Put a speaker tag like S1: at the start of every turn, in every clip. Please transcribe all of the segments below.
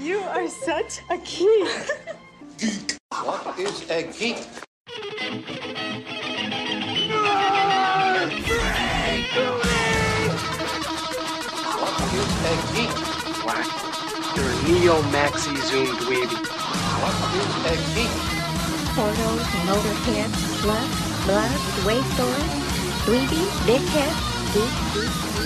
S1: You are such a geek. geek.
S2: What is a geek? What is a geek?
S3: You're a neo maxi zoom dweeby.
S2: What is a geek?
S4: Portals, motorhead, slut, blood, wasteland, dweeby, big head, geek, geek,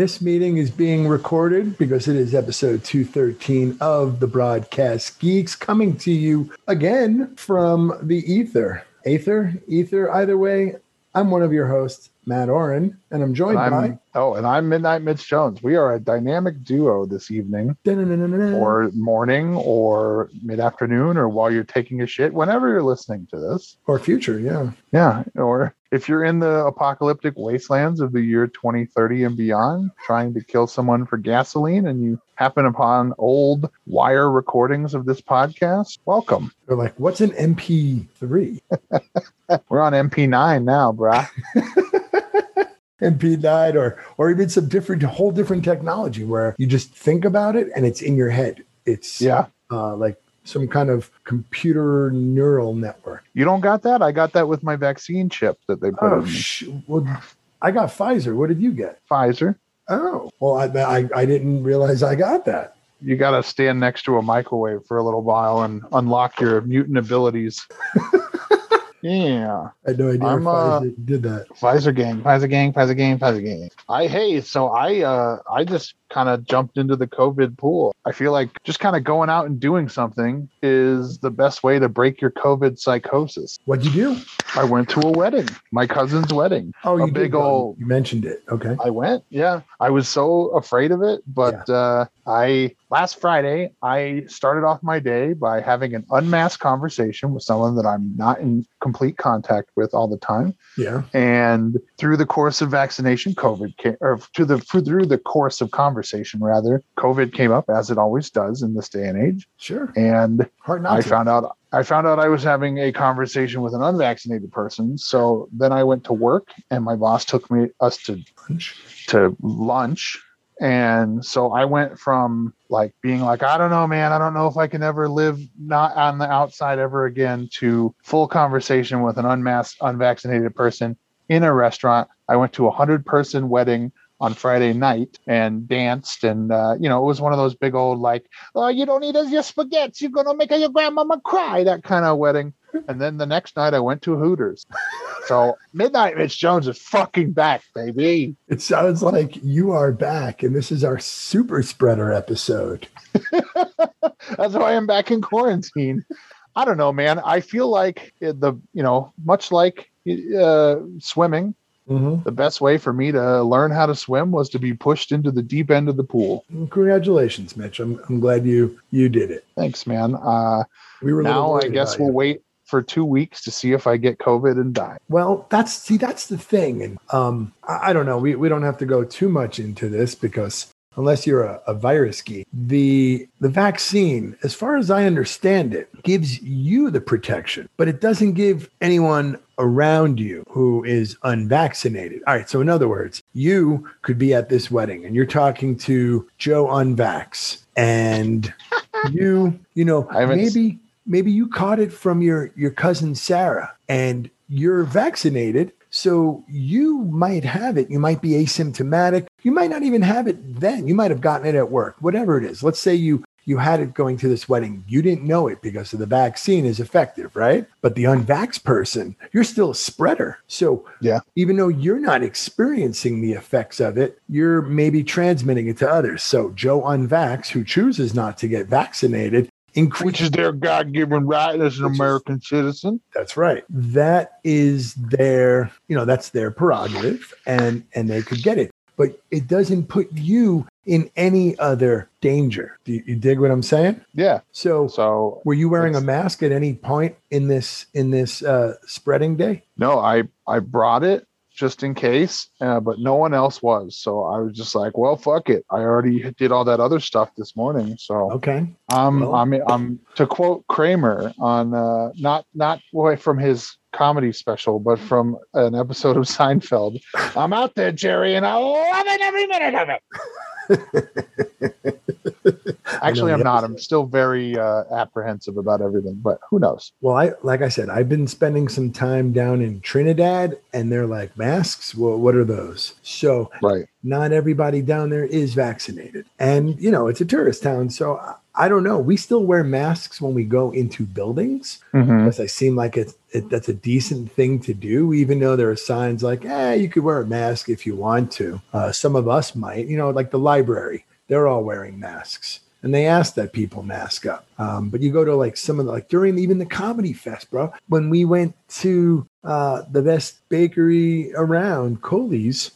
S5: This meeting is being recorded because it is episode 213 of the Broadcast Geeks coming to you again from the Ether. Aether, Ether, either way, I'm one of your hosts, Matt Oren, and I'm joined
S6: And
S5: by.
S6: I'm, oh, and I'm Midnight Mitch Jones. We are a dynamic duo this evening, or morning, or mid afternoon, or while you're taking a shit, whenever you're listening to this.
S5: or future, yeah.
S6: Yeah. Or if you're in the apocalyptic wastelands of the year 2030 and beyond, trying to kill someone for gasoline, and you happen upon old wire recordings of this podcast, welcome.
S5: They're like, what's an MP3?
S6: We're on MP9 now, brah.
S5: MP9 or or even some different whole different technology where you just think about it and it's in your head. It's
S6: Yeah.
S5: uh, like some kind of computer neural network.
S6: You don't got that? I got that with my vaccine chip that they put
S5: Oh, sh- well, I got Pfizer. What did you get?
S6: Pfizer.
S5: Oh, well, I, I, I didn't realize I got that.
S6: you got to stand next to a microwave for a little while and unlock your mutant abilities. yeah,
S5: I had no idea
S6: I'm, uh,
S5: Pfizer did that.
S6: Pfizer gang, Pfizer gang, Pfizer gang, Pfizer gang. I hey, so I uh I just kind of jumped into the COVID pool. I feel like just kind of going out and doing something is the best way to break your COVID psychosis.
S5: What'd you do?
S6: I went to a wedding, my cousin's wedding.
S5: Oh, you
S6: big
S5: did go.
S6: ol'
S5: You mentioned it. Okay.
S6: I went. Yeah. I was so afraid of it. But uh, I, last Friday, I started off my day by having an unmasked conversation with someone that I'm not in complete contact with all the time.
S5: Yeah.
S6: And through the course of vaccination, COVID came, or to the, through the course of conversation, rather, COVID came up as it always does in this day and age.
S5: Sure.
S6: And I
S5: to.
S6: found out I found out I was having a conversation with an unvaccinated person. So then I went to work and my boss took me us to to lunch. And so I went from like being like, I don't know, man, I don't know if I can ever live not on the outside ever again to full conversation with an unmasked, unvaccinated person in a restaurant. I went to a hundred person wedding on Friday night and danced. And, uh, you know, it was one of those big old, like, oh, you don't eat as your spaghetti. You're going to make your grandmama cry, that kind of wedding. And then the next night I went to Hooters. So Midnight Mitch Jones is fucking back, baby.
S5: It sounds like you are back, and this is our super spreader episode.
S6: That's why I'm back in quarantine. I don't know, man. I feel like the, you know, much like uh, swimming,
S5: Mhm.
S6: the best way for me to learn how to swim was to be pushed into the deep end of the pool.
S5: Congratulations, Mitch. I'm, I'm glad you you did it.
S6: Thanks, man. Uh,
S5: We were
S6: now I guess we'll
S5: you.
S6: wait for two weeks to see if I get COVID and die.
S5: Well, that's see, that's the thing, and um, I, I don't know. We we don't have to go too much into this because unless you're a, a virus geek, the the vaccine, as far as I understand it, gives you the protection, but it doesn't give anyone around you who is unvaccinated. All right. So in other words, you could be at this wedding and you're talking to Joe Unvax, and you, you know,
S6: I haven't s-
S5: maybe maybe you caught it from your your cousin Sarah and you're vaccinated so you might have it. You might be asymptomatic. You might not even have it then. You might have gotten it at work whatever it is. Let's say you you had it going to this wedding. You didn't know it because of the vaccine is effective right? But the unvaxxed person you're still a spreader. So
S6: Yeah.
S5: even though you're not experiencing the effects of it you're maybe transmitting it to others. So joe unvax who chooses not to get vaccinated increase
S6: Which is their God given right as an
S5: Which is-
S6: American citizen.
S5: that's right. That is their, you know, that's their prerogative and and they could get it. But it doesn't put you in any other danger. Do you, you dig what I'm saying?
S6: Yeah.
S5: So
S6: So
S5: were you wearing a mask at any point in this in this uh spreading day?
S6: no, I I brought it just in case, uh, but no one else was. So I was just like, well, fuck it. I already did all that other stuff this morning. So
S5: Okay.
S6: I'm,
S5: Well-
S6: I'm, I'm to quote Kramer on uh, not not from his comedy special, but from an episode of Seinfeld. I'm out there, Jerry, and I love it every minute of it. Actually, I'm not. I'm still very uh, apprehensive about everything, but who knows?
S5: Well, I like I said, I've been spending some time down in Trinidad, and they're like masks. Well, what are those? So
S6: Right.
S5: not everybody down there is vaccinated, and you know it's a tourist town, so I, don't know. We still wear masks when we go into buildings
S6: Mhm.
S5: because I seem like it's it, that's a decent thing to do, even though there are signs like, "eh, you could wear a mask if you want to." Uh, some of us might, you know, like the library, they're all wearing masks, and they ask that people mask up. Um, but you go to like some of the like during even the comedy fest, bro. When we went to uh, the best bakery around, Coley's,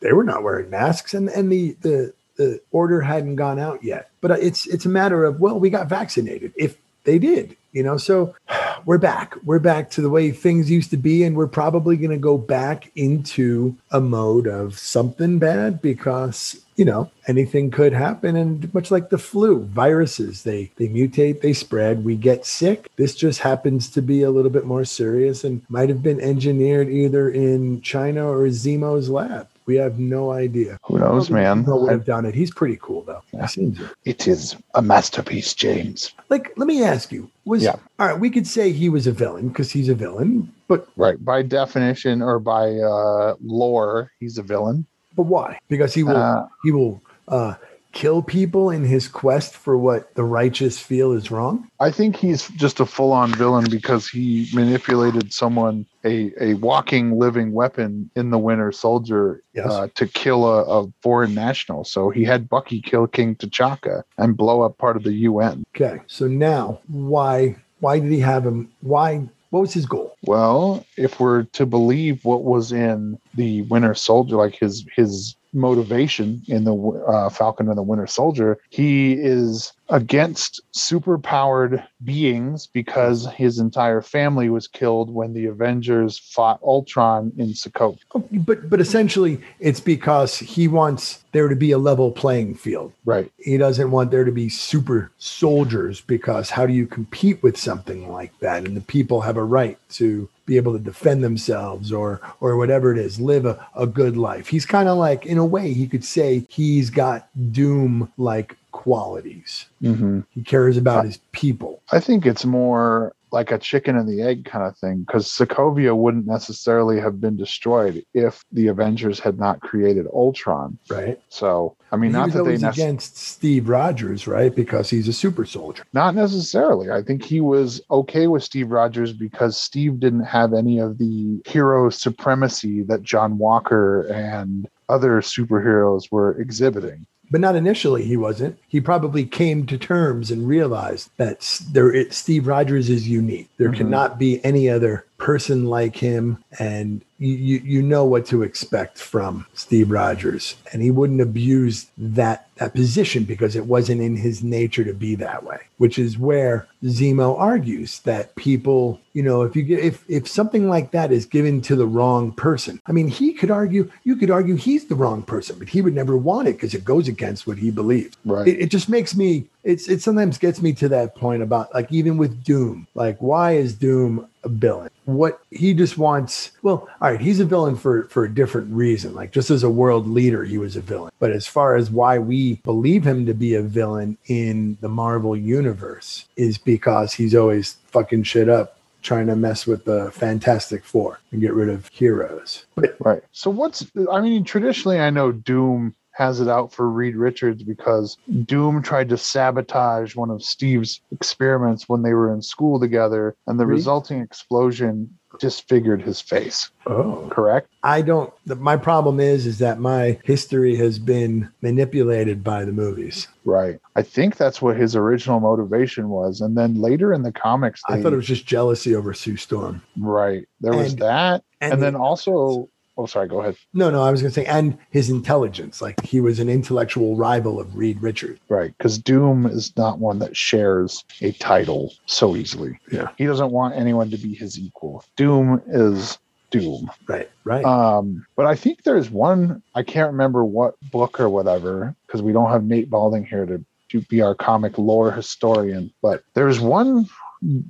S5: they were not wearing masks, and and the the the order hadn't gone out yet. But uh, it's it's a matter of well, we got vaccinated. If they did, you know, so we're back. We're back to the way things used to be, and we're probably going to go back into a mode of something bad because you know anything could happen. And much like the flu, viruses they they mutate, they spread, we get sick. This just happens to be a little bit more serious and might have been engineered either in China or Zemo's lab. We have no idea.
S6: Who knows, man?
S5: Zemo would have done it. He's pretty cool though. It.
S6: it is a masterpiece, James.
S5: Like, let me ask you: Was
S6: Yeah.
S5: all right? We could say he was a villain because he's a villain, but
S6: Right. By definition or by uh, lore, he's a villain.
S5: but why? Because he will
S6: Uh,
S5: he will uh, kill people in his quest for what the righteous feel is wrong.
S6: I think he's just a full on villain because he manipulated someone, a, a walking, living weapon in the Winter Soldier
S5: Yes.
S6: uh, to kill a, a foreign national. So he had Bucky kill King T'Chaka and blow up part of the UN.
S5: Okay, so now why why did he have him? Why? What was his goal?
S6: Well, if we're to believe what was in the Winter Soldier, like his his motivation in the uh, Falcon and the Winter Soldier, he is against superpowered beings because his entire family was killed when the Avengers fought Ultron in Sokovia.
S5: Oh, But but essentially, it's because he wants there to be a level playing field.
S6: Right.
S5: he doesn't want there to be super soldiers because how do you compete with something like that and the people have a right to be able to defend themselves or or whatever it is live a, a good life he's kind of like in a way he could say he's got doom like qualities
S6: hmm
S5: he cares about his people
S6: I think it's more like a chicken and the egg kind of thing because Sokovia wouldn't necessarily have been destroyed if the Avengers had not created Ultron.
S5: right
S6: So, I mean,
S5: he
S6: not that they nec-
S5: against steve rogers right because he's a super soldier
S6: not necessarily. I think he was okay with Steve Rogers because Steve didn't have any of the hero supremacy that John Walker and other superheroes were exhibiting.
S5: But not initially he wasn't he probably came to terms and realized that there it, steve rogers is unique there
S6: Mhm.
S5: cannot be any other person like him and you, you you know what to expect from steve rogers and he wouldn't abuse that that position because it wasn't in his nature to be that way which is where zemo argues that people you know if you get if if something like that is given to the wrong person i mean he could argue you could argue he's the wrong person but he would never want it because it goes against what he believes
S6: Right.
S5: it, it just makes me it's it sometimes gets me to that point about like even with doom like why is doom a villain. What he just wants well all right he's a villain for for a different reason. Like just as a world leader he was a villain. But as far as why we believe him to be a villain in the marvel universe is because he's always fucking shit up trying to mess with the fantastic four and get rid of heroes. But
S6: Right. So what's I mean traditionally I know Doom has it out for Reed Richards because Doom tried to sabotage one of Steve's experiments when they were in school together and the
S5: Reed?
S6: resulting explosion disfigured his face.
S5: oh
S6: Correct?
S5: I don't. The, my problem is, is that my history has been manipulated by the movies.
S6: Right. I think that's what his original motivation was. And then later in the comics
S5: I thought it was just jealousy over Sue Storm.
S6: right. There was that.
S5: and
S6: And,
S5: the-
S6: then also oh sorry, go ahead.
S5: No, no, I was going to say, and his intelligence. Like he was an intellectual rival of Reed Richards.
S6: Right, because Doom is not one that shares a title so easily.
S5: Yeah.
S6: He doesn't want anyone to be his equal. Doom is Doom.
S5: Right, right.
S6: Um, but I think there's one I can't remember what book or whatever because we don't have Nate Balding here to, to be our comic lore historian. But there's one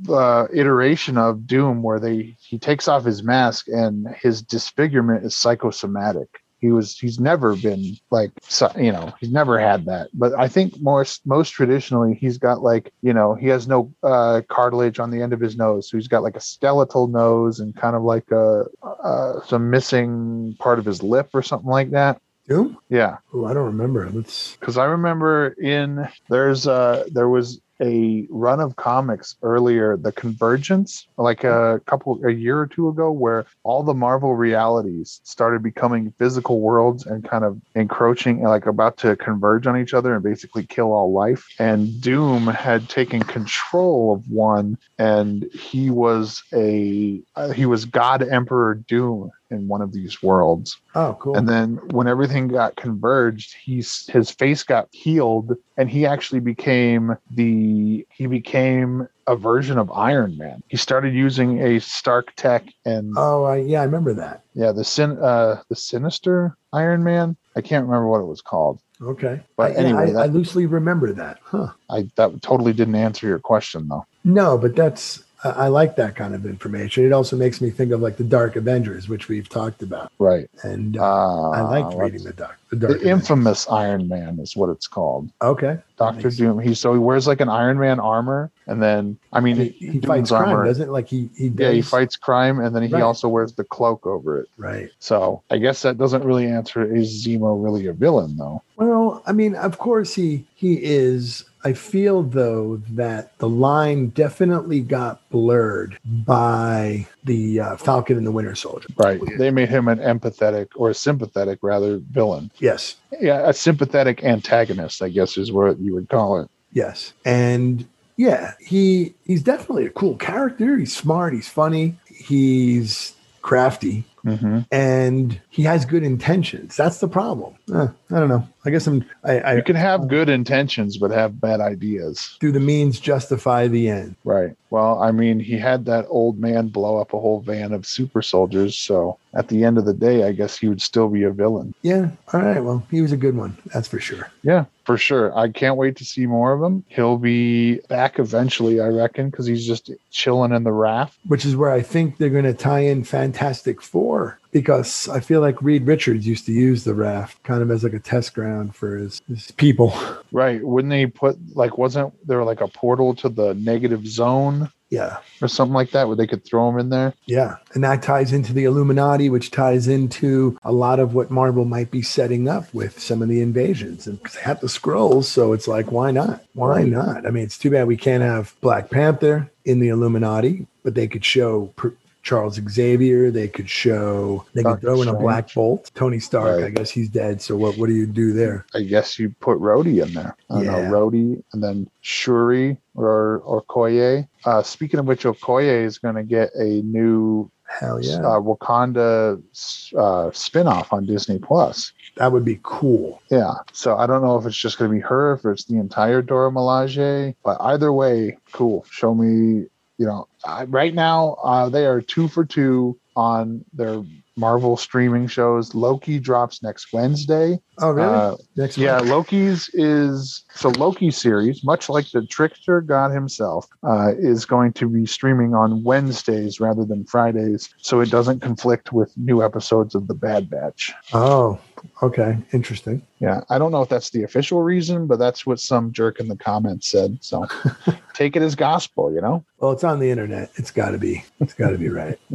S6: uh, iteration of Doom where they he takes off his mask and his disfigurement is psychosomatic. He was he's never been like so- you know he's never had that. But I think most most traditionally he's got like you know he has no uh, cartilage on the end of his nose, so he's got like a skeletal nose and kind of like a uh, some missing part of his lip or something like that.
S5: Doom?
S6: Yeah
S5: Oh, I don't remember. Let's.
S6: because I remember in there's uh there was a run of comics earlier, the Convergence, like a couple a year or two ago, where all the Marvel realities started becoming physical worlds and kind of encroaching, like about to converge on each other and basically kill all life. And Doom had taken control of one, and he was a uh, he was God Emperor Doom in one of these worlds.
S5: Oh, cool.
S6: And then when everything got converged, he's his face got healed and he actually became the he became a version of Iron Man. He started using a Stark tech and
S5: oh, I, yeah, I remember that.
S6: yeah, the sin uh the sinister Iron Man. I can't remember what it was called.
S5: Okay.
S6: But
S5: I,
S6: anyway,
S5: I,
S6: that-
S5: I loosely remember that. Huh.
S6: I that totally didn't answer your question though.
S5: No, but that's I I like that kind of information. It also makes me think of like the Dark Avengers, which we've talked about,
S6: Right.
S5: and uh,
S6: Uh,
S5: I liked reading the Dark. The,
S6: the
S5: Dark Avengers.
S6: infamous Iron Man is what it's called.
S5: Okay,
S6: Doctor Doom. He so he wears like an Iron Man armor, and then I mean
S5: he, he fights crime,
S6: armor-
S5: doesn't? Like he he
S6: Yeah, he fights crime, and then he
S5: Right.
S6: also wears the cloak over it.
S5: right.
S6: So I guess that doesn't really answer is Zemo really a villain though?
S5: Well, I mean, of course he he is. I feel though that the line definitely got blurred by the uh, Falcon and the Winter Soldier.
S6: Right. They made him an empathetic or a sympathetic rather villain.
S5: Yes,
S6: Yeah, a sympathetic antagonist, I guess is what you would call it.
S5: yes, and yeah, he he's definitely a cool character. He's smart. He's funny. He's crafty.
S6: Mm-hmm.
S5: and he has good intentions. That's the problem. Uh, I don't know. I guess I'm. I, I
S6: You can have good intentions but have bad ideas.
S5: do the means justify the end.
S6: Right. Well, I mean, he had that old man blow up a whole van of super soldiers, so at the end of the day, I guess he would still be a villain.
S5: Yeah. All right. Well, he was a good one. That's for sure.
S6: Yeah, for sure. I can't wait to see more of him. He'll be back eventually, I reckon, because he's just chilling in the raft.
S5: Which is where I think they're going to tie in Fantastic Four because I feel like Reed Richards used to use the raft kind of as like a test ground for his, his people.
S6: Right. Wouldn't they put like wasn't there like a portal to the negative zone
S5: Yeah.
S6: or something like that where they could throw him in there?
S5: Yeah. And that ties into the Illuminati, which ties into a lot of what Marvel might be setting up with some of the invasions. And 'cause they have the scrolls. So it's like, why not? Why not? I mean, it's too bad we can't have Black Panther in the Illuminati, but they could show. Pr- Charles Xavier, they could show, they could throw in a Black Bolt. Tony Stark,
S6: Right.
S5: I guess he's dead. So what, what do you do there?
S6: I guess you put Rhodey in there. I don't
S5: Yeah.
S6: know, Rhodey and then Shuri or Okoye. Uh, speaking of which, Okoye is going to get a new
S5: Hell yeah.
S6: uh, Wakanda uh, spin-off on Disney Plus.
S5: that would be cool.
S6: Yeah. So I don't know if it's just going to be her, if it's the entire Dora Milaje, but either way, cool. Show me, you know, I, right now uh, they are two for two on their Marvel streaming shows. Loki drops next Wednesday.
S5: Oh, really?
S6: Uh,
S5: Next
S6: yeah,
S5: one?
S6: Loki's is so Loki series, much like the Trickster God himself, uh, is going to be streaming on Wednesdays rather than Fridays, so it doesn't conflict with new episodes of The Bad Batch.
S5: Oh, okay. Interesting.
S6: Yeah, I don't know if that's the official reason, but that's what some jerk in the comments said. So take it as gospel, you know?
S5: Well, it's on the internet. It's got to be. It's got to be right.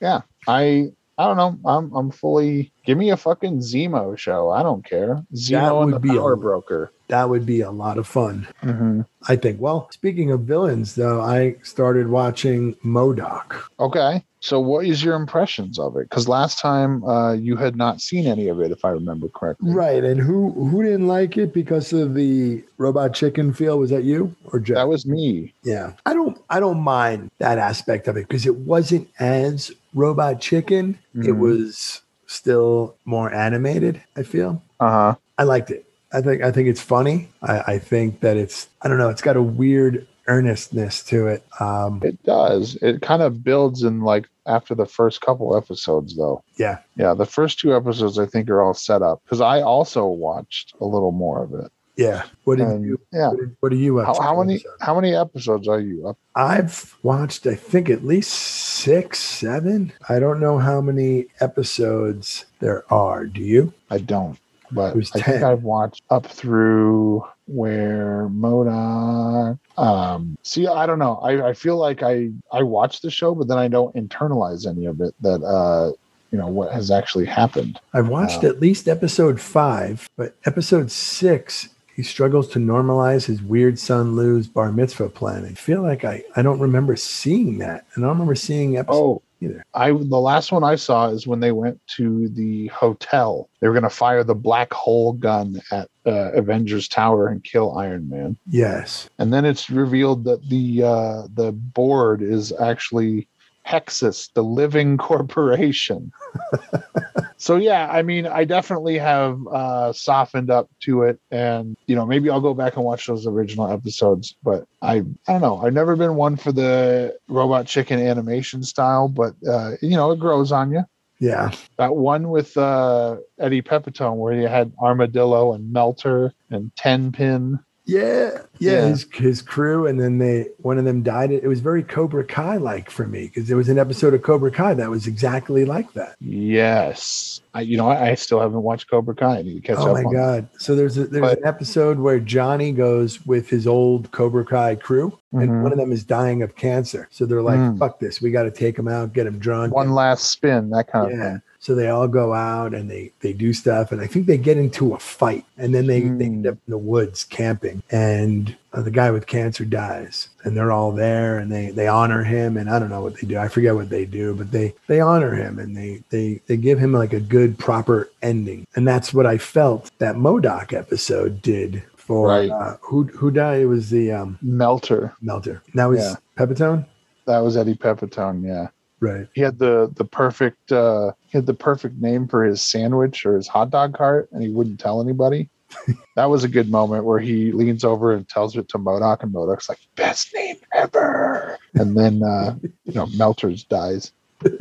S6: Yeah, I I don't know. I'm I'm fully give me a fucking Zemo show. I don't care. Zemo and
S5: would
S6: the
S5: be a-
S6: Broker.
S5: That would be a lot of fun.
S6: hmm
S5: I think. Well, speaking of villains, though, I started watching MODOK.
S6: Okay, so what is your impressions of it? Because last time uh, you had not seen any of it, if I remember correctly.
S5: Right, and who who didn't like it because of the robot chicken feel? Was that you or Jeff?
S6: That was me.
S5: yeah. I don't I don't mind that aspect of it because it wasn't as robot chicken. It
S6: Mhm.
S5: was still more animated. I feel.
S6: Uh huh.
S5: I liked it. I think I think it's funny. I, I think that it's I don't know. It's got a weird earnestness to it. Um,
S6: It does. It kind of builds in like after the first couple episodes, though.
S5: yeah,
S6: Yeah, the first two episodes I think are all set up because I also watched a little more of it.
S5: yeah. What did
S6: And,
S5: you?
S6: yeah.
S5: What, did, what are you up
S6: How,
S5: to?
S6: how many
S5: episode?
S6: how many episodes are you up?
S5: I've watched, I think, at least six, seven. I don't know how many episodes there are. Do you?
S6: I don't, but I think I've watched up through where MODOK. Um, see, I don't know. I, I feel like I I watch the show, but then I don't internalize any of it. That uh, you know what has actually happened.
S5: I've watched
S6: Wow.
S5: at least episode five, but episode six, he struggles to normalize his weird son Lou's bar mitzvah planning. I feel like I, I don't remember seeing that. And I don't remember seeing episode
S6: Oh,
S5: either.
S6: I the last one I saw is when they went to the hotel. They were going to fire the black hole gun at uh, Avengers Tower and kill Iron Man.
S5: Yes.
S6: and then it's revealed that the uh, the board is actually Hexus, the living corporation. so yeah, I mean, I definitely have uh, softened up to it, and you know, maybe I'll go back and watch those original episodes. But I, I don't know. I've never been one for the robot chicken animation style, but uh, you know, it grows on you.
S5: Yeah.
S6: That one with uh, Eddie Pepitone, where you had Armadillo and Melter and Tenpin.
S5: Yeah. Yeah.
S6: Yeah.
S5: His, his crew. And then they, one of them died. It was very Cobra Kai like for me because there was an episode of Cobra Kai that was exactly like that.
S6: Yes, I, you know, I, I still haven't watched Cobra Kai. I need to catch
S5: Oh
S6: up.
S5: my
S6: on
S5: God. So there's a, there's
S6: But-
S5: an episode where Johnny goes with his old Cobra Kai crew and
S6: Mhm.
S5: one of them is dying of cancer. So they're like,
S6: Mm.
S5: fuck this. We got to take him out, get him drunk.
S6: One last spin, that kind of
S5: yeah.
S6: thing.
S5: So they all go out and they they do stuff, and I think they get into a fight, and then they, they end
S6: Mm.
S5: up in the woods camping, and uh, the guy with cancer dies, and they're all there, and they they honor him, and I don't know what they do, I forget what they do, but they they honor him, and they they they give him like a good proper ending, and that's what I felt that MODOK episode did for
S6: Right.
S5: uh, who who died. It was the um,
S6: Melter.
S5: Melter. That was
S6: Yeah.
S5: Pepitone,
S6: That was Eddie Pepitone. Yeah,
S5: right?
S6: he had the the perfect uh, he had the perfect name for his sandwich or his hot dog cart, and he wouldn't tell anybody. that was a good moment where he leans over and tells it to MODOK, and MODOK's like, "Best name ever." And then uh, you know, Melters dies.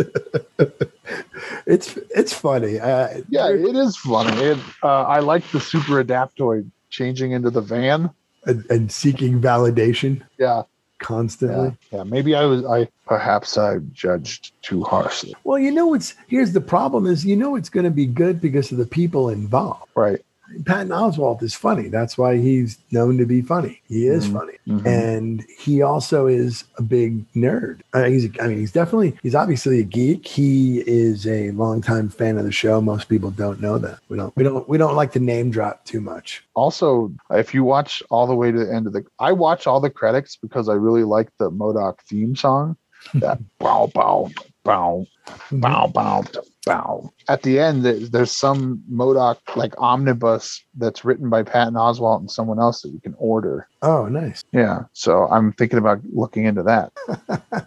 S5: It's it's funny. Uh,
S6: Yeah, it is funny. It, uh, I like the super adaptoid changing into the van.
S5: and, and seeking validation
S6: Yeah,
S5: constantly.
S6: yeah, yeah. Maybe I was. I perhaps I judged too harshly.
S5: Well, you know it's here's the problem is you know it's going to be good because of the people involved.
S6: Right.
S5: Patton Oswalt is funny. That's why he's known to be funny. He is
S6: Mhm.
S5: funny,
S6: Mhm.
S5: and he also is a big nerd. Uh, he's, I mean, he's definitely, he's obviously a geek. He is a longtime fan of the show. Most people don't know that. We don't, we don't, we don't like to name drop too much.
S6: Also, if you watch all the way to the end of the, I watch all the credits because I really like the MODOK theme song. That bow bow bow bow bow bow. At the end, there's some MODOK like omnibus that's written by Patton Oswalt and someone else that you can order.
S5: Oh, nice.
S6: Yeah, so I'm thinking about looking into that.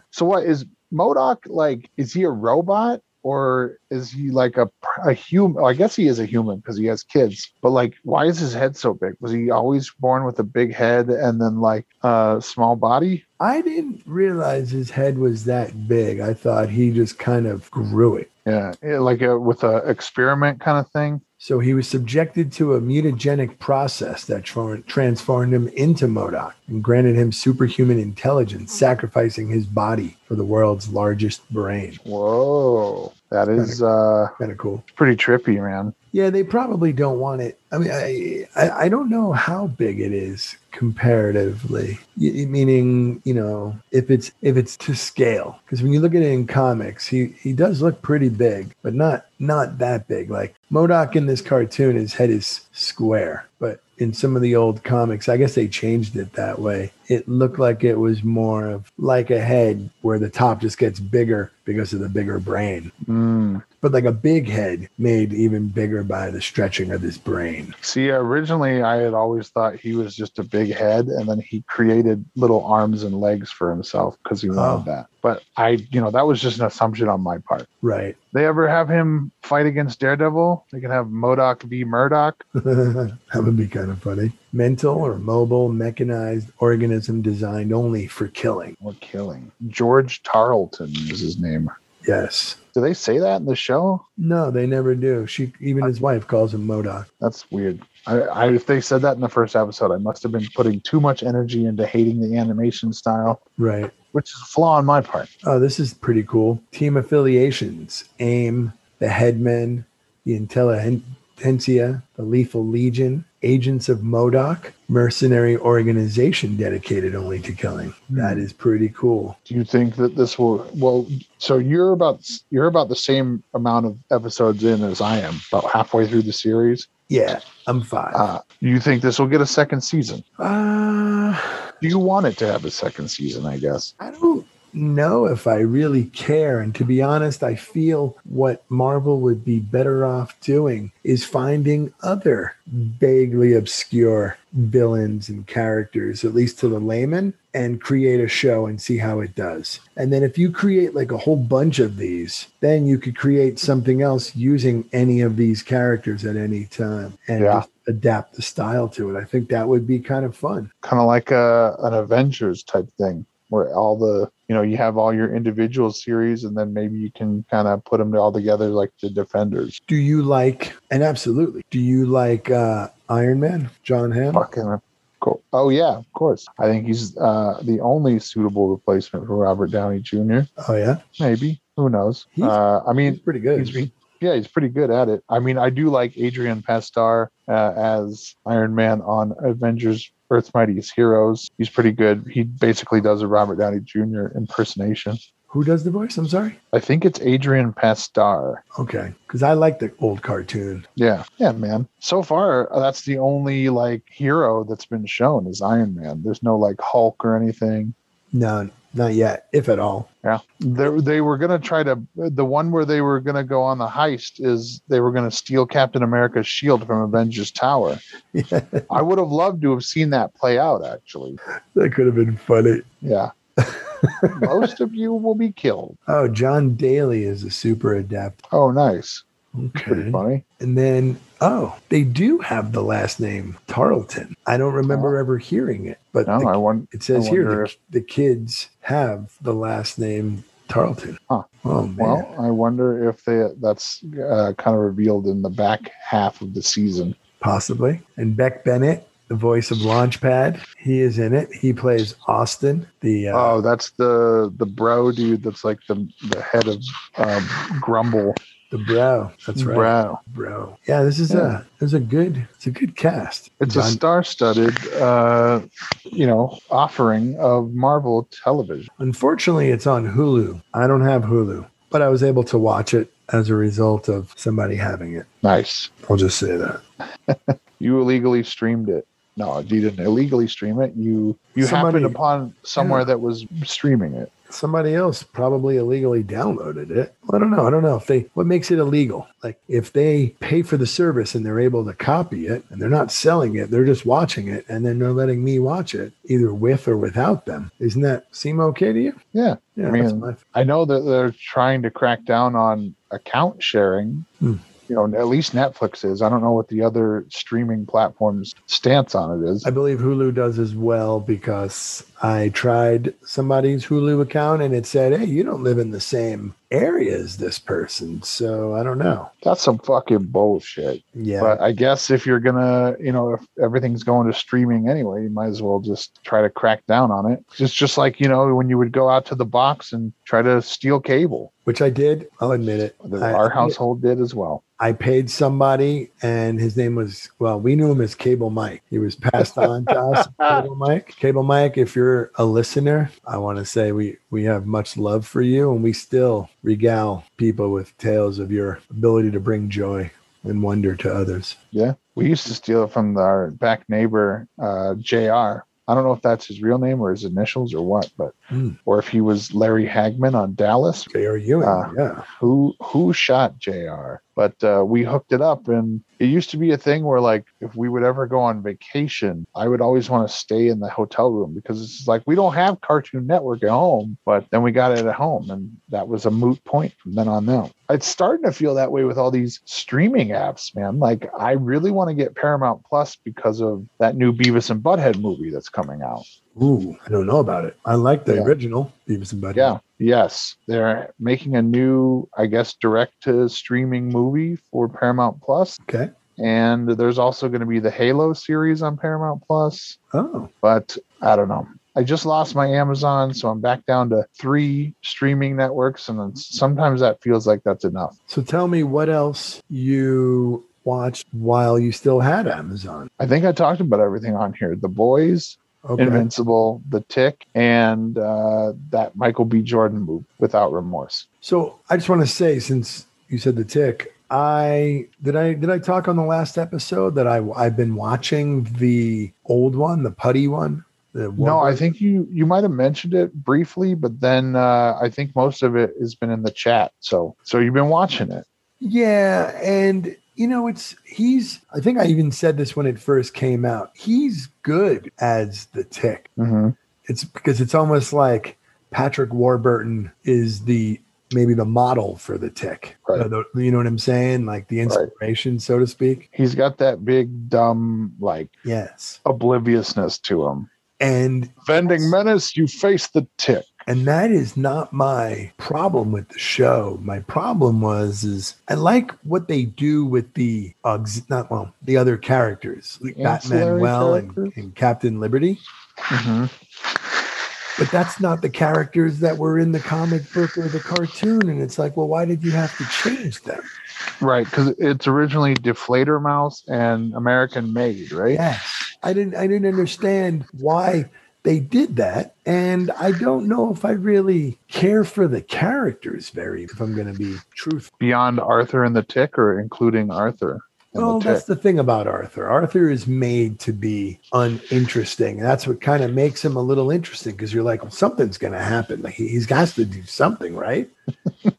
S6: so, what is MODOK like? Is he a robot or is he like a a human? I guess he is a human because he has kids. But like, why is his head so big? Was he always born with a big head and then like a small body?
S5: I didn't realize his head was that big. I thought he just kind of grew it.
S6: Yeah, yeah, like a with a experiment kind of thing.
S5: So he was subjected to a mutagenic process that tra- transformed him into MODOK and granted him superhuman intelligence, sacrificing his body for the world's largest brain.
S6: Whoa, that is uh
S5: Kind of cool.
S6: pretty trippy, man.
S5: Yeah, they probably don't want it. I mean, I I, I don't know how big it is comparatively. Y- meaning, you know, if it's if it's to scale, because when you look at it in comics, he he does look pretty big, but not not that big. Like MODOK in this cartoon, his head is square, but in some of the old comics, I guess they changed it that way. It looked like it was more of like a head where the top just gets bigger because of the bigger brain.
S6: Mm.
S5: But like a big head made even bigger by the stretching of his brain.
S6: See, originally I had always thought he was just a big head, and then he created little arms and legs for himself because he wanted
S5: Oh.
S6: that. But I, you know, that was just an assumption on my part.
S5: Right.
S6: They ever have him fight against Daredevil? They can have MODOK v Murdoch.
S5: that would be kind of funny. Mental or mobile, mechanized organism designed only for killing.
S6: or killing. George Tarleton is his name.
S5: Yes.
S6: Do they say that in the show?
S5: No, they never do. She even his wife calls him MODOK.
S6: That's weird. I, I if they said that in the first episode, I must have been putting too much energy into hating the animation style,
S5: Right.
S6: which is a flaw on my part.
S5: Oh, this is pretty cool. Team affiliations: AIM, the Headmen, the Intelligentsia, the Lethal Legion, Agents of MODOK, mercenary organization dedicated only to killing. That is pretty cool.
S6: Do you think that this will? Well, so you're about you're about the same amount of episodes in as I am, about halfway through the series.
S5: Yeah, I'm five.
S6: Uh, you think this will get a second season?
S5: Uh,
S6: Do you want it to have a second season? I guess.
S5: I don't know if I really care. And to be honest, I feel what Marvel would be better off doing is finding other vaguely obscure villains and characters, at least to the layman, and create a show and see how it does. And then if you create like a whole bunch of these, then you could create something else using any of these characters at any time and
S6: Yeah.
S5: adapt the style to it. I think that would be kind of fun.
S6: kind of like a an Avengers type thing, where all the you know you have all your individual series, and then maybe you can kind of put them all together like the Defenders.
S5: Do you like, and absolutely, do you like uh, Iron Man, John Hamm?
S6: Fucking cool. Oh yeah, of course. I think he's uh, the only suitable replacement for Robert Downey Jr.
S5: Oh, yeah.
S6: Maybe who knows?
S5: He's-
S6: uh, I mean,
S5: He's pretty good.
S6: he's, he- yeah, he's pretty good at it. I mean, I do like Adrian Pasdar uh, as Iron Man on Avengers Earth's Mightiest Heroes. He's pretty good. He basically does a Robert Downey Jr. impersonation.
S5: Who does the voice? I'm sorry.
S6: I think it's Adrian Pasdar.
S5: Okay. Because I like the old cartoon.
S6: Yeah, yeah, man. So far, that's the only like hero that's been shown is Iron Man. There's no like Hulk or anything.
S5: No, not yet, if at all.
S6: Yeah, they they were gonna try to the one where they were gonna go on the heist is they were gonna steal Captain America's shield from Avengers Tower. I would have loved to have seen that play out. Actually,
S5: that could have been funny.
S6: yeah. Most of you will be killed.
S5: Oh, John Daly is a super adept.
S6: Oh, nice.
S5: Okay.
S6: Pretty funny.
S5: And then, oh, they do have the last name Tarleton. I don't remember oh. ever hearing it, but
S6: No,
S5: the-
S6: I want.
S5: it says
S6: I
S5: here the,
S6: if-
S5: the kids have the last name Tarleton.
S6: Huh.
S5: Oh, man.
S6: Well, I wonder if they that's uh, kind of revealed in the back half of the season.
S5: Possibly. And Beck Bennett, the voice of Launchpad, he is in it. He plays Austin, the uh,
S6: Oh, that's the the bro dude. That's like the the head of um, Grumble.
S5: The brow. That's right,
S6: Brow.
S5: bro. Yeah, this is
S6: Yeah.
S5: a it's a good it's a good cast.
S6: It's a star-studded, uh, you know, offering of Marvel television.
S5: Unfortunately, it's on Hulu. I don't have Hulu, but I was able to watch it as a result of somebody having it.
S6: Nice.
S5: I'll just say that.
S6: You illegally streamed it. No, you didn't illegally stream it. You you
S5: Somebody-
S6: happened upon somewhere
S5: Yeah.
S6: that was streaming it.
S5: Somebody else probably illegally downloaded it. I don't know. I don't know if they what makes it illegal. Like if they pay for the service and they're able to copy it and they're not selling it, they're just watching it and then they're letting me watch it either with or without them. Isn't that seem okay to you?
S6: Yeah.
S5: Yeah,
S6: I mean, I know that they're trying to crack down on account sharing.
S5: Hmm.
S6: You know, at least Netflix is. I don't know what the other streaming platforms' stance on it is.
S5: I believe Hulu does as well because I tried somebody's Hulu account and it said, "Hey, you don't live in the same area as this person." So I don't know.
S6: That's some fucking bullshit.
S5: Yeah,
S6: But I guess if you're gonna, you know, if everything's going to streaming anyway, you might as well just try to crack down on it. It's just like you know when you would go out to the box and try to steal cable.
S5: which I did. I'll admit it. I-
S6: Our household did as well.
S5: I paid somebody, and his name was well, we knew him as Cable Mike. He was passed on to us, Cable Mike. Cable Mike, if you're a listener, I want to say we we have much love for you, and we still regale people with tales of your ability to bring joy and wonder to others.
S6: Yeah, we used to steal it from our back neighbor, uh, Jr. I don't know if that's his real name or his initials or what, but
S5: Hmm.
S6: or if he was Larry Hagman on Dallas.
S5: J.R. Ewing.
S6: Ah.
S5: yeah.
S6: Who who shot J.R. But uh, we hooked it up, and it used to be a thing where like if we would ever go on vacation, I would always want to stay in the hotel room because it's like we don't have Cartoon Network at home, but then we got it at home, and that was a moot point from then on out. It's starting to feel that way with all these streaming apps, man. Like I really want to get Paramount Plus because of that new Beavis and Butthead movie that's coming out.
S5: Ooh, I don't know about it. I like the
S6: Yeah.
S5: original Beavis and Butthead.
S6: Yeah. Yes. They're making a new, I guess, direct to streaming movie for Paramount Plus.
S5: Okay.
S6: And there's also going to be the Halo series on Paramount Plus.
S5: Oh,
S6: But I don't know. I just lost my Amazon, so I'm back down to three streaming networks. And then sometimes that feels like that's enough.
S5: so tell me what else you watched while you still had Amazon.
S6: I think I talked about everything on here The Boys,
S5: Okay.
S6: Invincible, The Tick, and uh, that Michael B. Jordan movie, Without Remorse.
S5: So I just want to say, since you said the tick, I did I did I talk on the last episode that I I've been watching the old one, the putty one. The
S6: No, I think you you might have mentioned it briefly, but then uh, I think most of it has been in the chat. So so you've been watching it.
S5: Yeah, and you know, it's he's. I think I even said this when it first came out. He's good as the tick.
S6: Mm-hmm.
S5: It's because it's almost like Patrick Warburton is the maybe the model for the tick.
S6: Right.
S5: The- you know what I'm saying? Like the inspiration, so to speak.
S6: He's got that big dumb like
S5: Yes,
S6: obliviousness to him.
S5: and
S6: Vending menace, you face the tick.
S5: And that is not my problem with the show. My problem was is i like what they do with the aux- not well the other characters like Batmanuel and, and captain liberty.
S6: Mm-hmm.
S5: but that's not the characters that were in the comic book or the cartoon and it's like well why did you have to change them?
S6: Right, because it's originally Die Fledermaus and American Made, right?
S5: yes. I didn't i didn't understand why they did that and i don't know if i really care for the characters very if i'm going to be truthful
S6: Beyond Arthur and the Tick, or including Arthur.
S5: Well,
S6: the
S5: that's the thing about Arthur. Arthur is made to be uninteresting. And that's what kind of makes him a little interesting because you're like, well, something's going to happen. Like he, he's got to do something, right?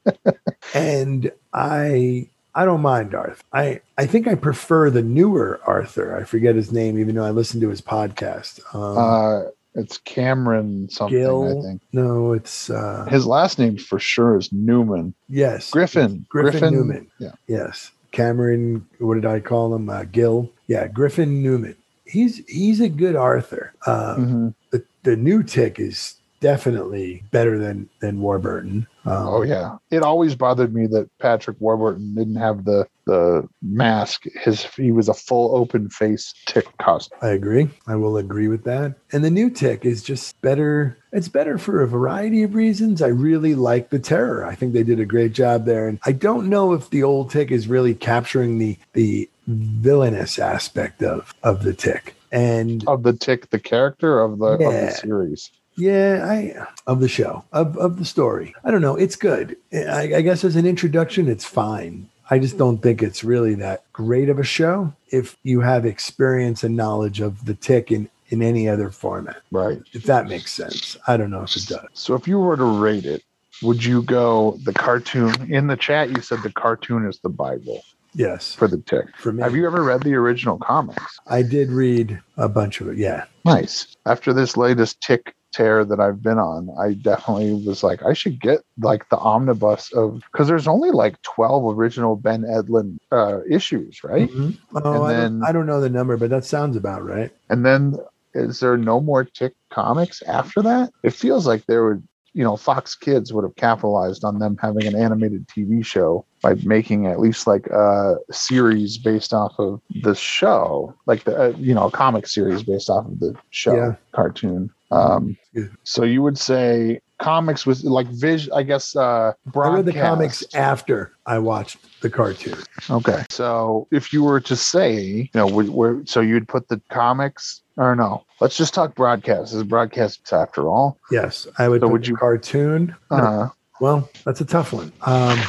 S5: and I, I don't mind Arthur. I, I think I prefer the newer Arthur. I forget his name, even though I listened to his podcast. Um,
S6: Uh, it's Cameron something, I think.
S5: No, it's uh,
S6: His last name for sure is Newman.
S5: yes,
S6: Griffin.
S5: Griffin Newman.
S6: Yeah.
S5: Yes, Cameron. What did I call him? Uh, Gil. Yeah, Griffin Newman. He's he's a good Arthur. Uh,
S6: Mhm.
S5: the the new tick is definitely better than than Warburton. Um,
S6: Oh yeah. It always bothered me that Patrick Warburton didn't have the the mask. His he was a full open face tick costume.
S5: I agree. I will agree with that. And the new tick is just better. It's better for a variety of reasons. I really like the terror. I think they did a great job there. And I don't know if the old tick is really capturing the the villainous aspect of of the tick. And
S6: Of the tick, the character of the of the series.
S5: Yeah, I of the show of of the story. I don't know. It's good. I, I guess as an introduction, it's fine. I just don't think it's really that great of a show if you have experience and knowledge of the tick in in any other format.
S6: Right.
S5: If that makes sense. I don't know if it does.
S6: So if you were to rate it, would you go the cartoon in the chat you said the cartoon is the Bible
S5: Yes,
S6: for the tick.
S5: for me.
S6: Have you ever read the original comics?
S5: I did read a bunch of it. Yeah.
S6: Nice. After this latest tick tear that I've been on, I definitely was like, I should get like the omnibus of because there's only like 12 original Ben Edlund uh, issues, right?
S5: Mhm. Oh,
S6: And
S5: I, don't, I don't know the number, but that sounds about right.
S6: And then is there no more tick comics after that? It feels like there would, you know, Fox Kids would have capitalized on them having an animated TV show by making at least like a series based off of the show, like the, uh, you know, a comic series based off of the show
S5: Yeah.
S6: cartoon. Um,
S5: Yeah.
S6: so you would say comics was like vision, I guess, uh,
S5: I read the comics after I watched the cartoon.
S6: Okay. So if you were to say, you know, would, where, so you'd put the comics or no, let's just talk broadcast. This is broadcasts after all.
S5: Yes, I would.
S6: So
S5: put
S6: would
S5: the
S6: you-
S5: cartoon? No,
S6: Uh,
S5: Well, that's a tough one. Um,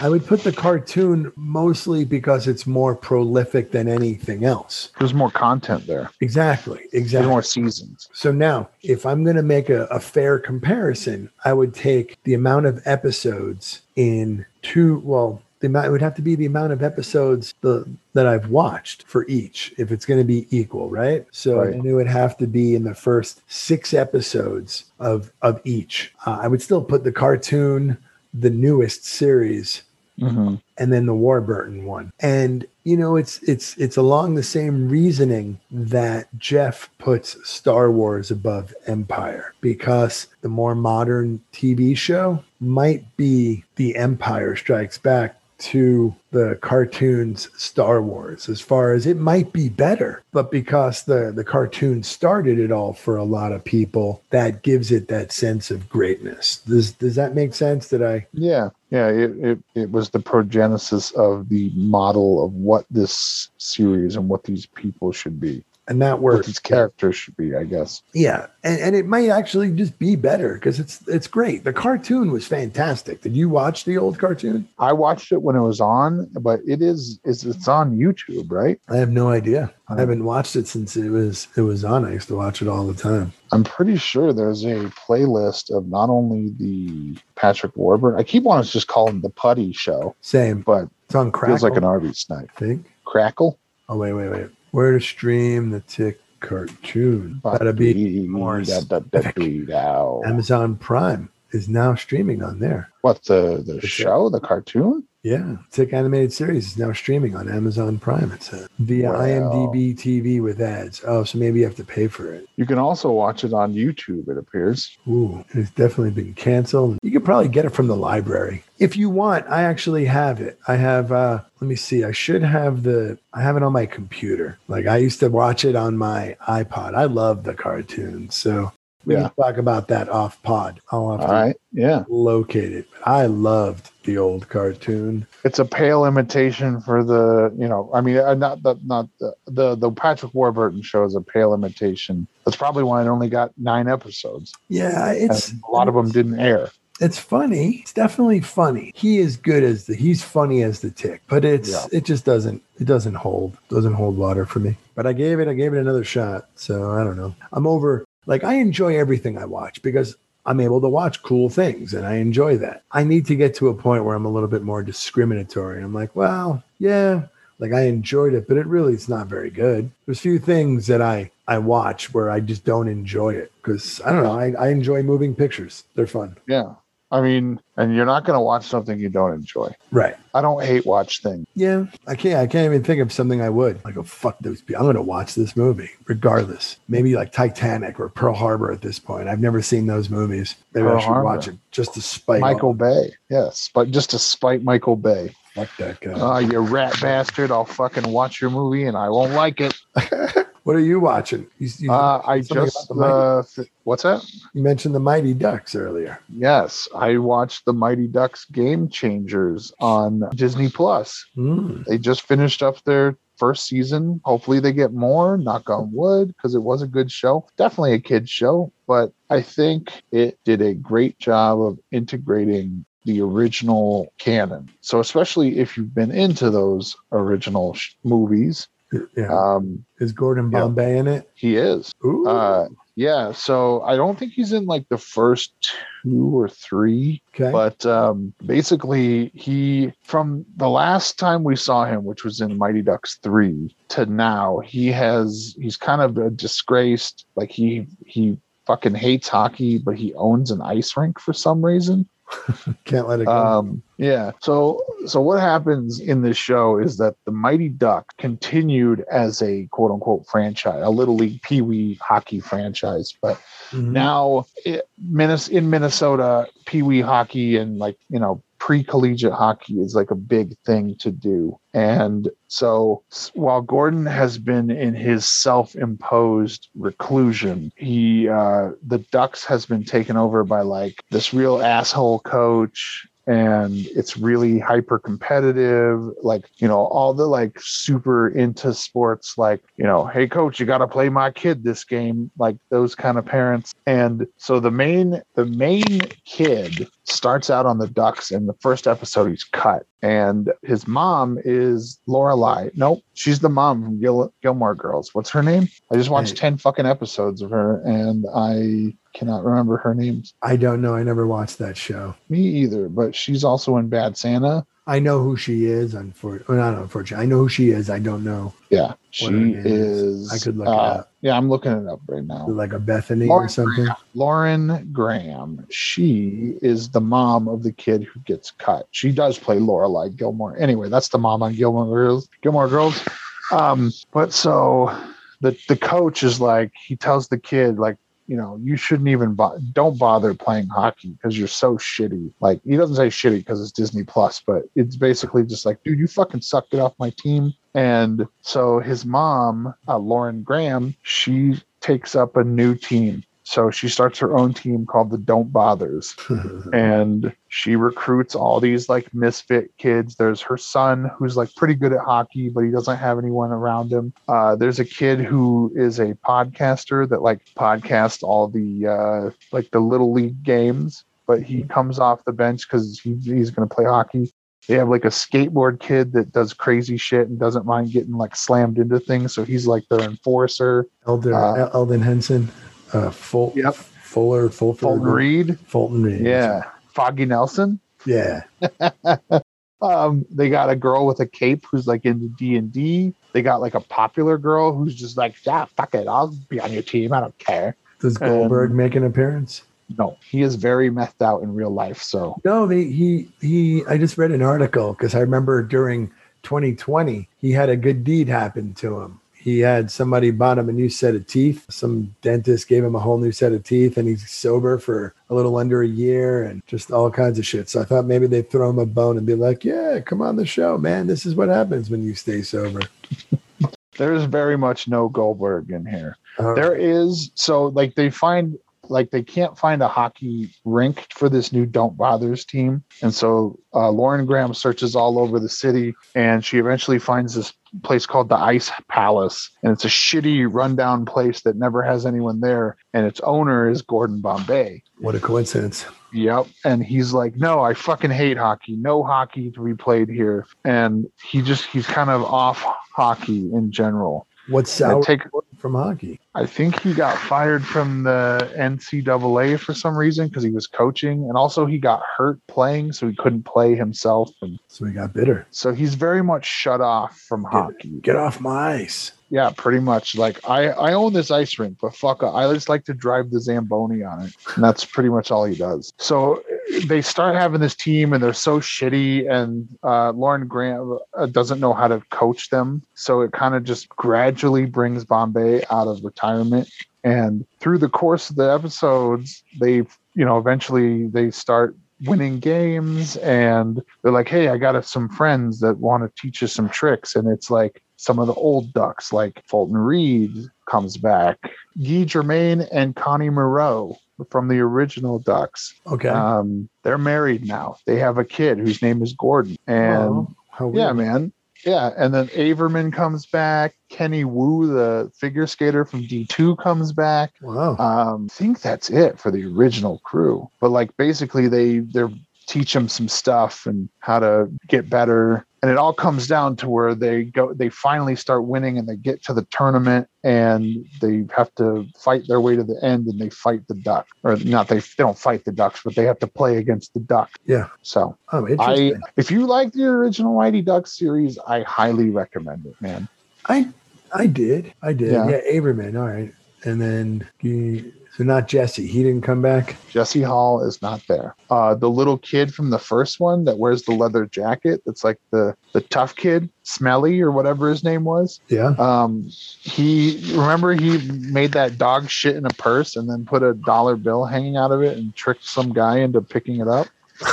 S5: I would put the cartoon mostly because it's more prolific than anything else.
S6: There's more content there.
S5: Exactly.
S6: There's
S5: Exactly.
S6: more seasons.
S5: So now, if I'm going to make a, a fair comparison, I would take the amount of episodes in two. Well, the amount it would have to be the amount of episodes the, that I've watched for each, if it's going to be equal, right? So
S6: Right.
S5: and it would have to be in the first six episodes of of each. Uh, I would still put the cartoon, the newest series,
S6: Mm-hmm.
S5: and then the Warburton one. And you know, it's it's it's along the same reasoning that Jeff puts Star Wars above Empire because the more modern TV show might be The Empire Strikes Back to the cartoons Star Wars as far as it might be better. But because the the cartoon started it all for a lot of people that gives it that sense of greatness. Does does that make sense? Did I?
S6: Yeah, yeah. It, it it was the progenesis of the model of what this series and what these people should be,
S5: and that works
S6: these characters should be. I guess.
S5: Yeah, and, and it might actually just be better because it's it's great. The cartoon was fantastic. Did you watch the old cartoon?
S6: I watched it when it was on, but it is is it's on YouTube, right?
S5: I have no idea. Uh, I
S6: Oh.
S5: haven't watched it since it was it was on. I used to watch it all the time.
S6: I'm pretty sure there's a playlist of not only the Patrick Warburton. I keep wanting to just call him the Puddy Show,
S5: Same.
S6: but
S5: It's on Crackle.
S6: feels like an Arby's snipe.
S5: I think.
S6: Crackle.
S5: Oh wait, wait, wait. Where to stream the Tick cartoon? Gotta be more. Amazon Prime is now streaming on there.
S6: What the the show, the cartoon?
S5: Yeah, Tick animated series is now streaming on Amazon Prime. It's a, via
S6: Wow.
S5: IMDb TV with ads. Oh, so maybe you have to pay for it.
S6: You can also watch it on YouTube. It appears.
S5: Ooh, it's definitely been canceled. You could probably get it from the library. If you want, I actually have it. I have uh let me see. I should have the I have it on my computer. Like I used to watch it on my iPod. I love the cartoons. So we
S6: Yeah.
S5: can talk about that off pod. I'll have
S6: All
S5: to
S6: right. Yeah.
S5: locate it. I loved the old cartoon.
S6: It's a pale imitation for the, you know, I mean, uh, not the, not the, the, the Patrick Warburton show is a pale imitation. That's probably why it only got nine episodes.
S5: Yeah, it's
S6: And a lot of them didn't air.
S5: It's funny. It's definitely funny. He is good as the he's funny as the tick, but it's
S6: Yeah.
S5: it just doesn't it doesn't hold doesn't hold water for me. But I gave it I gave it another shot. So I don't know. I'm over like I enjoy everything I watch because I'm able to watch cool things and I enjoy that. I need to get to a point where I'm a little bit more discriminatory. I'm like, well, yeah, like I enjoyed it, but it really is not very good. There's few things that I I watch where I just don't enjoy it because I don't know. I, I enjoy moving pictures. They're fun.
S6: Yeah. I mean, and you're not going to watch something you don't enjoy.
S5: Right.
S6: I don't hate watch things.
S5: Yeah, I can't. I can't even think of something I would like. Oh fuck those people! I'm going to watch this movie regardless. Maybe like Titanic or Pearl Harbor at this point. I've never seen those movies. Maybe I should
S6: Harbor.
S5: watch it just to spite
S6: Michael Bay. Yes. But just to spite Michael Bay.
S5: Fuck that guy.
S6: Oh, you rat bastard. I'll fucking watch your movie and I won't like it.
S5: what are you watching? You, you,
S6: Uh, I just, uh, what's that?
S5: you mentioned the Mighty Ducks earlier.
S6: Yes, I watched the Mighty Ducks Game Changers on Disney Plus.
S5: Mm.
S6: They just finished up their first season. Hopefully, they get more. Knock on wood, because it was a good show. Definitely a kids show, but I think it did a great job of integrating the original canon. So, especially if you've been into those original sh- movies,
S5: Yeah,
S6: um,
S5: is Gordon
S6: yeah.
S5: Bombay in it?
S6: he is.
S5: Ooh,
S6: Uh, yeah, so I don't think he's in like the first two or three
S5: okay.
S6: but um, basically he from the last time we saw him which was in mighty ducks 3 to now he has he's kind of a disgraced like he he fucking hates hockey but he owns an ice rink for some reason
S5: Can't let it go.
S6: um, yeah. So so what happens in this show is that the Mighty Duck continued as a quote unquote franchise, a little league pee wee hockey franchise, but
S5: Mhm.
S6: now it, Minnes- in Minnesota, pee wee hockey and like you know pre-collegiate hockey is like a big thing to do. And so while Gordon has been in his self-imposed reclusion, he uh the Ducks has been taken over by like this real asshole coach and it's really hyper competitive like you know all the like super into sports like you know hey coach you got to play my kid this game like those kind of parents. And so the main the main kid starts out on the ducks in the first episode he's cut and his mom is lorelai nope she's the mom from Gil- gilmore girls. What's her name? I just watched
S5: Hey.
S6: 10 fucking episodes of her and i cannot remember her name
S5: I don't know. I never watched that show.
S6: me either but she's also in bad santa
S5: I know who she is. Unfortunately, well, not unfortunately. I know who she is. I don't know
S6: yeah she
S5: What her name
S6: is
S5: is. I could look it
S6: uh,
S5: up.
S6: yeah i'm looking it up right now
S5: like a Bethany
S6: Lauren
S5: or something.
S6: Lauren Graham. She is the mom of the kid who gets cut. She does play Lorelai Gilmore. Anyway, that's the mom on Gilmore Girls. Gilmore Girls. Um, but so the the coach is like, he tells the kid like, you know, you shouldn't even bo- don't bother playing hockey because you're so shitty. Like he doesn't say shitty because it's Disney Plus, but it's basically just like, dude, you fucking suck. Get off my team. And so his mom, uh, Lauren Graham, she takes up a new team. So she starts her own team called the Don't Bothers. And she recruits all these like misfit kids. There's her son who's like pretty good at hockey but he doesn't have anyone around him. Uh, there's a kid who is a podcaster that like podcasts all the uh, like the little league games. But he comes off the bench because he, he's going to play hockey. They have like a skateboard kid that does crazy shit and doesn't mind getting like slammed into things. So he's like their enforcer.
S5: Elder
S6: Uh,
S5: Elden Henson, uh, Ful-
S6: Yep.
S5: Fuller, Fulford,
S6: Fulton Reed
S5: Fulton Reed.
S6: yeah foggy nelson
S5: yeah.
S6: um they got a girl with a cape who's like into d&d they got like a popular girl who's just like yeah fuck it i'll be on your team i don't care
S5: Does Goldberg
S6: Um,
S5: make an appearance?
S6: no he is very methed out in real life so
S5: No, they, he he. I just read an article because I remember during 2020 he had a good deed happen to him. He had somebody bought him a new set of teeth. Some dentist gave him a whole new set of teeth, and he's sober for a little under a year, and just all kinds of shit. So I thought maybe they'd throw him a bone and be like, "Yeah, come on the show, man. This is what happens when you stay sober."
S6: there's very much no goldberg in here
S5: Uh,
S6: there is so like they find like they can't find a hockey rink for this new don't bothers team and so uh, lauren graham searches all over the city and she eventually finds this place called the ice palace and it's a shitty rundown place that never has anyone there and its owner is gordon bombay
S5: what a coincidence.
S6: Yep. And he's like, no, I fucking hate hockey. No hockey to be played here. And he just, he's kind of off hockey in general.
S5: What's sour
S6: take,
S5: from hockey?
S6: I think he got fired from the NCAA for some reason because he was coaching. And also he got hurt playing, so he couldn't play himself. And
S5: So he got bitter.
S6: so he's very much shut off from hockey.
S5: Get off my ice.
S6: Yeah, pretty much. Like I, I own this ice rink, but fuck, I just like to drive the Zamboni on it. And that's pretty much all he does. So they start having this team, and they're so shitty. And uh, Lauren Graham uh, doesn't know how to coach them, so it kind of just gradually brings Bombay out of retirement. And through the course of the episodes, they, you know, eventually they start winning games and they're like hey i got some friends that want to teach us some tricks and it's like some of the old ducks like fulton reed comes back guy germain and connie moreau from the original ducks
S5: Okay.
S6: um, they're married now they have a kid whose name is gordon and
S5: Oh,
S6: yeah man yeah and then averman comes back kenny wu the figure skater from d2 comes back
S5: Wow.
S6: um, I think that's it for the original crew. But like basically they they're teach them some stuff and how to get better. And it all comes down to where they go they finally start winning and they get to the tournament and they have to fight their way to the end and they fight the duck. Or not they, they don't fight the ducks, but they have to play against the duck.
S5: Yeah.
S6: So
S5: oh,
S6: I if you like the original Mighty Ducks series, I highly recommend it, man.
S5: I I did. I did.
S6: Yeah.
S5: Yeah, Averman. All right. And then he, so not Jesse. He didn't come back.
S6: Jesse Hall is not there. Uh, the little kid from the first one that wears the leather jacket, that's like the the tough kid, Smelly or whatever his name was.
S5: Yeah.
S6: Um, he remember he made that dog shit in a purse and then put a dollar bill hanging out of it and tricked some guy into picking it up.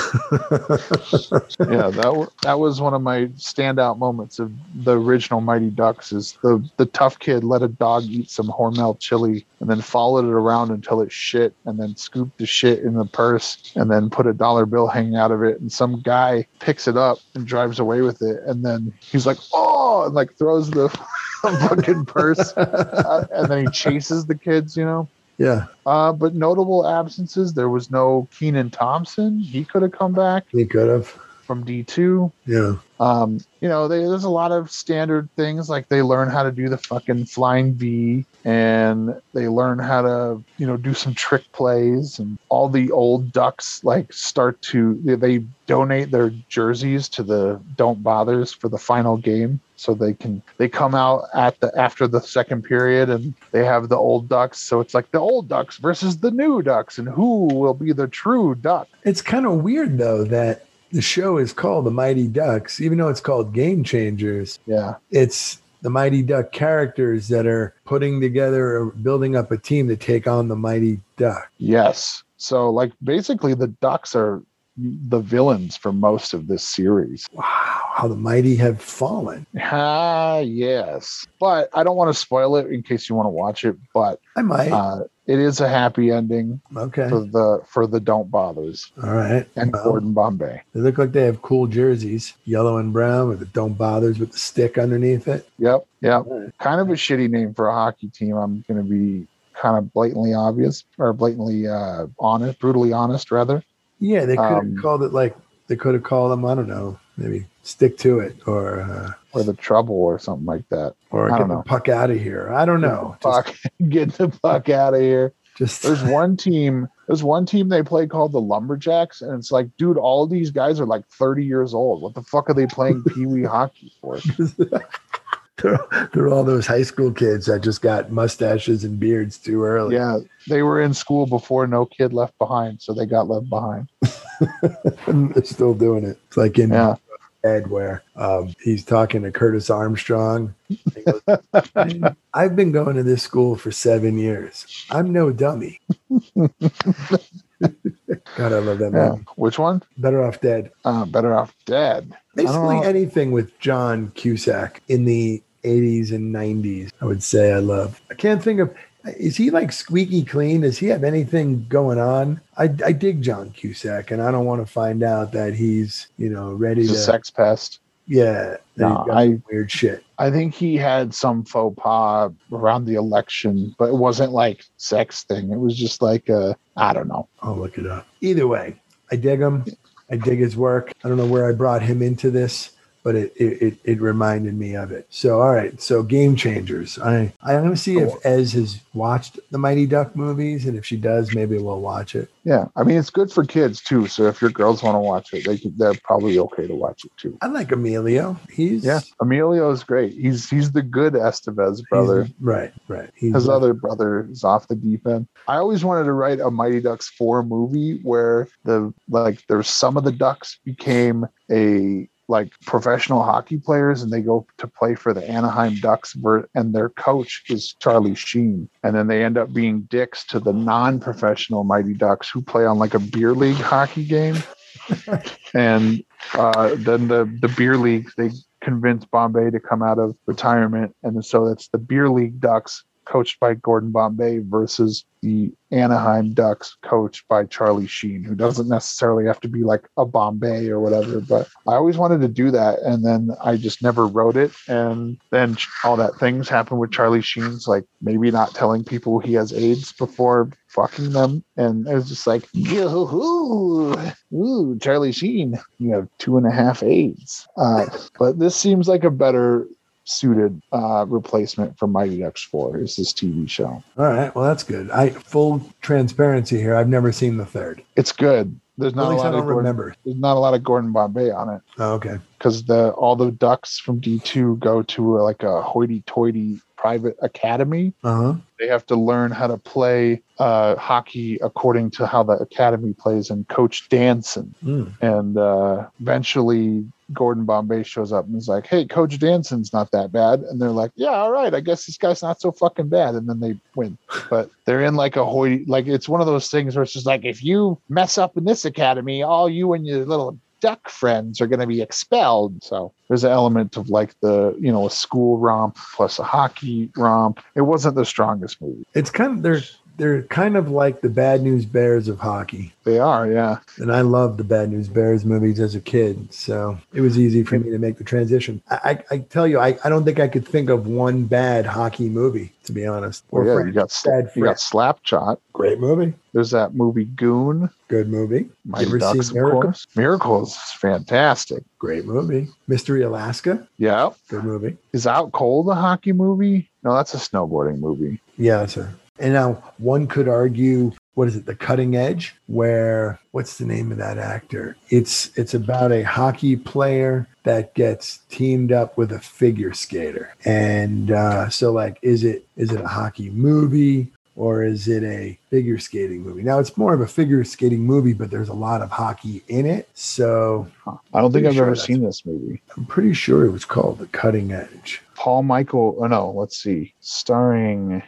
S6: yeah, that that was one of my standout moments of the original Mighty Ducks. Is the the tough kid let a dog eat some Hormel chili and then followed it around until it shit, and then scooped the shit in the purse, and then put a dollar bill hanging out of it, and some guy picks it up and drives away with it, and then he's like, oh, and like throws the fucking purse, and then he chases the kids, you know.
S5: Yeah,
S6: Uh, but notable absences. There was no Kenan Thompson. He could have come back
S5: he could have.
S6: From D two.
S5: Yeah.
S6: Um, you know, they, there's a lot of standard things like they learn how to do the fucking flying V, and they learn how to you know do some trick plays, and all the old ducks like start to they, they donate their jerseys to the Don't Bothers for the final game. So they can they come out at the after the second period and they have the old ducks. So it's like the old ducks versus the new ducks, and who will be the true duck?
S5: It's kind of weird though that the show is called The Mighty Ducks, even though it's called Game Changers.
S6: Yeah,
S5: It's the Mighty Duck characters that are putting together, or building up a team to take on the Mighty Duck.
S6: Yes. So like basically the ducks are the villains for most of this series.
S5: Wow, how the mighty have fallen.
S6: Ah, yes. But I don't want to spoil it in case you want to watch it, but
S5: I might.
S6: uh it is a happy ending
S5: okay.
S6: for the for the don't bothers
S5: All right.
S6: and
S5: Well,
S6: Gordon Bombay.
S5: they look like they have cool jerseys, yellow and brown with the don't bothers with the stick underneath it.
S6: Yep. Yep.
S5: Alright.
S6: Kind of a shitty name for a hockey team. I'm gonna be kind of blatantly obvious or blatantly uh honest, brutally honest rather.
S5: Yeah, they could have
S6: Um,
S5: called it like they could have called them. I don't know, maybe stick to it or uh,
S6: Or the trouble or something like that.
S5: or
S6: I
S5: get
S6: don't
S5: the puck out of here. I don't know. Just,
S6: Fuck. Get the fuck out of here.
S5: just
S6: There's one team. There's one team they play called the Lumberjacks, and it's like, dude, all these guys are like 30 years old. What the fuck are they playing pee wee hockey for?
S5: they're, they're all those high school kids that just got mustaches and beards too early.
S6: Yeah, they were in school before No Kid Left Behind, so they got left behind.
S5: and they're still doing it. It's like in
S6: Yeah,
S5: Ed where um, he's talking to Curtis Armstrong. Goes, I've been going to this school for seven years. I'm no dummy. God, I love that
S6: yeah.
S5: man.
S6: Which one?
S5: Better off dead.
S6: Uh, better off dead.
S5: Basically anything with John Cusack in the 80s and 90s, I would say I love. I can't think of. Is he like squeaky clean? Does he have anything going on? I, I dig John Cusack, and I don't want to find out that he's you know ready
S6: He's
S5: to
S6: a sex pest.
S5: yeah.
S6: No, I-
S5: weird shit.
S6: I think he had some faux pas around the election, but it wasn't like sex thing. It was just like uh, I don't know.
S5: I'll look it up. Either way, I dig him. I dig his work. I don't know where I brought him into this, but it it, it, reminded me of it. So all right, so game changers. I I'm gonna see if Ez has watched the Mighty Duck movies, and if she does, maybe we'll watch it.
S6: Yeah, I mean it's good for kids too. So if your girls want to watch it, they could, they're probably okay to watch it too.
S5: I like Emilio. He's
S6: Yeah, Emilio is great. He's he's the good Estevez
S5: he's-
S6: brother.
S5: right, right. He's
S6: His other brother is off the deep end. I always wanted to write a Mighty Ducks four movie where the like there's some of the Ducks became a like professional hockey players and they go to play for the Anaheim Ducks and their coach is Charlie Sheen. And then they end up being dicks to the non-professional Mighty Ducks who play on like a beer league hockey game. And uh, then the the beer league they convince Bombay to come out of retirement, and so that's the beer league Ducks coached by Gordon Bombay versus the Anaheim Ducks coached by Charlie Sheen, who doesn't necessarily have to be like a Bombay or whatever. But I always wanted to do that, and then I just never wrote it. And then all that things happened with Charlie Sheen's like maybe not telling people he has AIDS before fucking them, and it was just like, ooh, ooh, Charlie Sheen, you have two and a half AIDS. Uh, but this seems like a better suited uh, replacement for Mighty Ducks 4 is this TV show.
S5: all right. Well, that's good. I full transparency here. I've never seen the third.
S6: It's good. There's not a
S5: least I
S6: lot
S5: don't
S6: of Gordon,
S5: remember.
S6: there's not a lot of Gordon Bombay on it
S5: Oh, okay.
S6: because the all the ducks from D2 go to like a hoity-toity private academy.
S5: Uh huh.
S6: They have to learn how to play uh, hockey according to how the academy plays and Coach Danson.
S5: Mm.
S6: and uh, eventually Gordon Bombay shows up and is like, "Hey, Coach Danson's not that bad," and they're like, "Yeah, all right, I guess this guy's not so fucking bad," and then they win. But they're in like a hoity, like it's one of those things where it's just like, if you mess up in this academy, all you and your little duck friends are going to be expelled. So there's an element of like the you know a school romp plus a hockey romp. It wasn't the strongest movie.
S5: It's kind of they're they're kind of like the Bad News Bears of hockey.
S6: They are, yeah.
S5: And I loved the Bad News Bears movies as a kid, so it was easy for me to make the transition. I, I, I tell you, I, I don't think I could think of one bad hockey movie, to be honest.
S6: Or yeah,
S5: French.
S6: you got
S5: Bad
S6: you got. Slapshot.
S5: great movie,
S6: There's that movie Goon.
S5: good movie.
S6: My
S5: You
S6: Ducks,
S5: seen
S6: of course. Miracles is fantastic.
S5: Great movie. Mystery Alaska,
S6: Yeah.
S5: good movie.
S6: Is Out Cold a hockey movie? No, that's a snowboarding movie.
S5: Yeah, sir. And now one could argue, what is it, the cutting edge? Where what's the name of that actor? It's it's about a hockey player that gets teamed up with a figure skater. And uh, so like is it is it a hockey movie or is it a figure skating movie? Now it's more of a figure skating movie, but there's a lot of hockey in it. So
S6: I don't think I've
S5: sure
S6: ever seen this movie.
S5: I'm pretty sure it was called The Cutting Edge.
S6: Paul Michael, oh no, let's see. Starring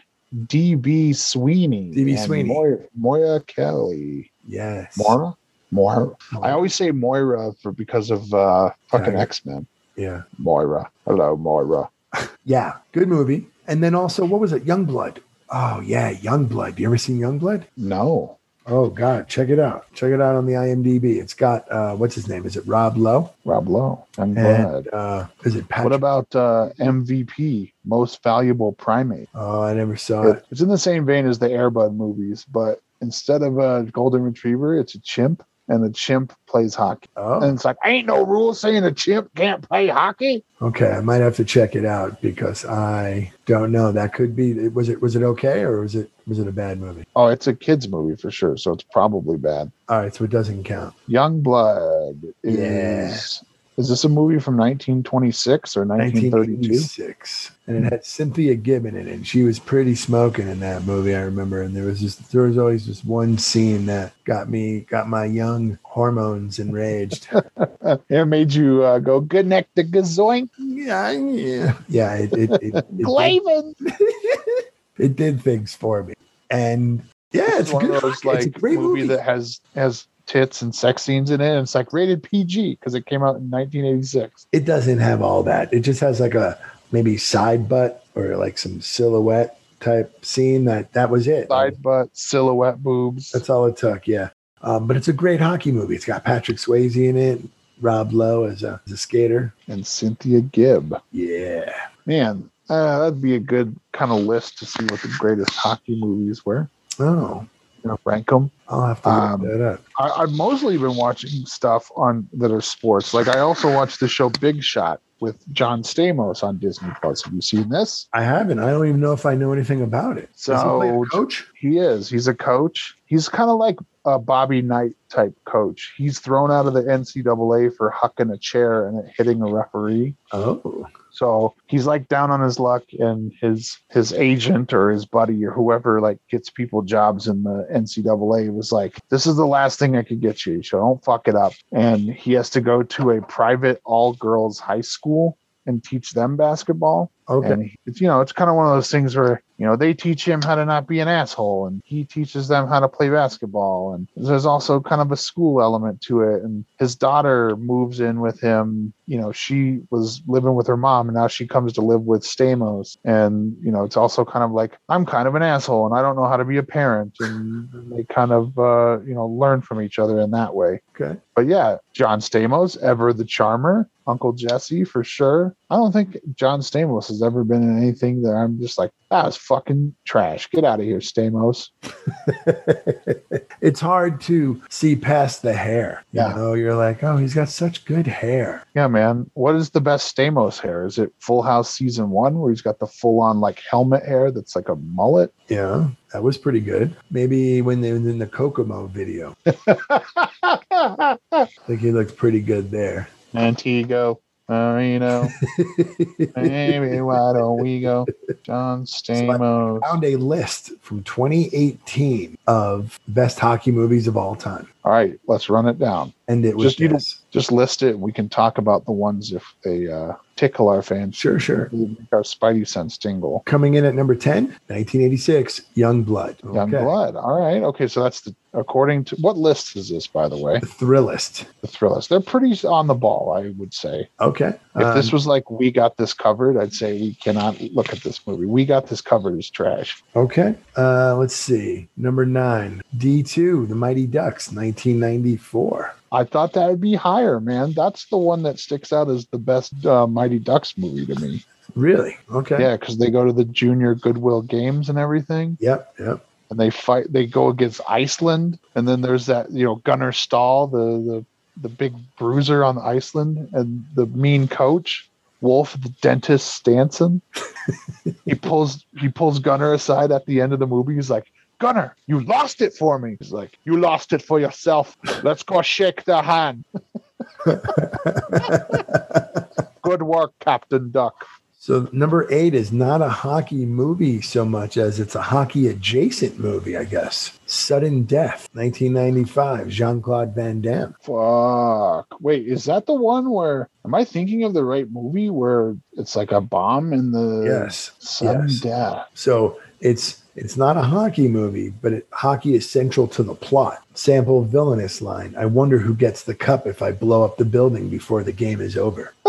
S6: DB Sweeney.
S5: D.B. Sweeney.
S6: Moira, Moira Kelly.
S5: Yes.
S6: Moira? Moira. I always say Moira for because of uh fucking
S5: Okay.
S6: X-Men.
S5: Yeah.
S6: Moira. Hello, Moira.
S5: Yeah, good movie. And then also, what was it? Young Blood. Oh yeah, Young Blood. You ever seen Young Blood?
S6: No.
S5: Oh God, check it out. Check it out on the IMDb. It's got uh, what's his name? Is it Rob Lowe?
S6: Rob Lowe. I'm glad.
S5: Uh, is it Patrick?
S6: What about uh, MVP, Most Valuable Primate?
S5: Oh, I never saw it.
S6: It's in the same vein as the Airbud movies, but instead of a golden retriever, it's a chimp, and the chimp plays hockey. Oh. And
S5: Oh,
S6: it's like, ain't no rule saying a chimp can't play hockey.
S5: okay. I might have to check it out because I don't know. That could be. Was it? Was it okay, or was it? Was it a bad movie?
S6: Oh, it's a kids movie for sure, so it's probably bad.
S5: All right, so it doesn't count.
S6: Young Blood is. Is this a movie from 1926 or 1932?
S5: 1986, and it had Cynthia Gibbon in it. And she was pretty smoking in that movie. I remember, and there was just there was always just one scene that got me got my young hormones enraged.
S6: It made you uh, go good neck to gazoink,
S5: yeah, yeah, yeah. It it, it, it, did, it did things for me, and yeah, it's a
S6: one
S5: good.
S6: of those like movie,
S5: movie.
S6: that has has tits and sex scenes in it. And it's like rated PG because it came out in 1986.
S5: it doesn't have all that. It just has like a maybe side butt or like some silhouette type scene. That that was it.
S6: Side butt, silhouette boobs.
S5: That's all it took. Yeah. Um, but it's a great hockey movie. It's got Patrick Swayze in it, Rob Lowe as a, as a skater.
S6: and Cynthia Gibb.
S5: Yeah.
S6: Man, uh, that'd be a good kind of list to see what the greatest hockey movies were.
S5: Oh,
S6: You know, rank them.
S5: I'll have to look
S6: Um,
S5: that up.
S6: I, I've mostly been watching stuff on that are sports. Like I also watched the show Big Shot with John Stamos on Disney Plus. Have you seen this?
S5: I haven't. I don't even know if I know anything about it. Does he a
S6: So-
S5: coach?
S6: He is. He's a coach. He's kind of like a Bobby Knight type coach. He's thrown out of the NCAA for hucking a chair and it hitting a referee.
S5: Oh,
S6: So he's like down on his luck, and his his agent or his buddy or whoever like gets people jobs in the NCAA was like, "This is the last thing I could get you, so don't fuck it up." And he has to go to a private all girls high school and teach them basketball.
S5: Okay.
S6: And it's you know it's kind of one of those things where you know they teach him how to not be an asshole, and he teaches them how to play basketball. And there's also kind of a school element to it. And his daughter moves in with him. You know, she was living with her mom, and now she comes to live with Stamos. And you know, it's also kind of like I'm kind of an asshole, and I don't know how to be a parent. And they kind of uh, you know learn from each other in that way.
S5: Okay.
S6: But yeah, John Stamos, ever the charmer, Uncle Jesse for sure. I don't think John Stamos has ever been in anything that I'm just like, that was fucking trash. Get out of here, Stamos.
S5: it's hard to see past the hair. You
S6: Yeah.
S5: know, you're like, oh, he's got such good hair.
S6: Yeah, man. What is the best Stamos hair? Is it Full House season one where he's got the full on like helmet hair that's like a mullet?
S5: Yeah, that was pretty good. Maybe when they was in the Kokomo video, I think he looked pretty good there.
S6: Antigo, Uh, Marino, maybe why don't we go? John Stamos.
S5: found a list from 2018 of best hockey movies of all time.
S6: All right, let's run it down.
S5: And it was
S6: Just you
S5: this.
S6: Just list it. We can talk about the ones if they uh, tickle our fans.
S5: Sure, sure.
S6: Make our spidey sense tingle.
S5: Coming in at number 10, 1986, Young Blood.
S6: Young blood. All right. Okay. So that's the according to what list is this, by the way?
S5: The Thrillist.
S6: The thrillers. They're pretty on the ball, I would say.
S5: Okay.
S6: If this
S5: Um,
S6: was like we got this covered, I'd say we cannot look at this movie. We got this covered is trash.
S5: okay. Uh, let's see. Number nine, D2, The Mighty Ducks, 1994.
S6: I thought that would be higher, man. That's the one that sticks out as the best uh, Mighty Ducks movie to me.
S5: Really? Okay.
S6: Yeah, because they go to the Junior Goodwill Games and everything,
S5: Yep. Yep.
S6: and they fight. They go against Iceland, and then there's that you know Gunnar Stahl, the the the big bruiser on Iceland, and the mean coach. Wolf the dentist Stansson. he pulls he pulls Gunner aside at the end of the movie. He's like, Gunner, you lost it for me. He's like, You lost it for yourself. Let's go shake the hand. Good work, Captain Duck.
S5: So number eight is not a hockey movie so much as it's a hockey adjacent movie, I guess. Sudden Death, 1995, Jean Claude Van Damme.
S6: Fuck. Wait, is that the one where am I thinking of the right movie where it's like a bomb in the
S5: Yes.
S6: sudden
S5: yes.
S6: death?
S5: So it's it's not a hockey movie, but it, hockey is central to the plot. Sample villainous line. I wonder who gets the cup if I blow up the building before the game is over.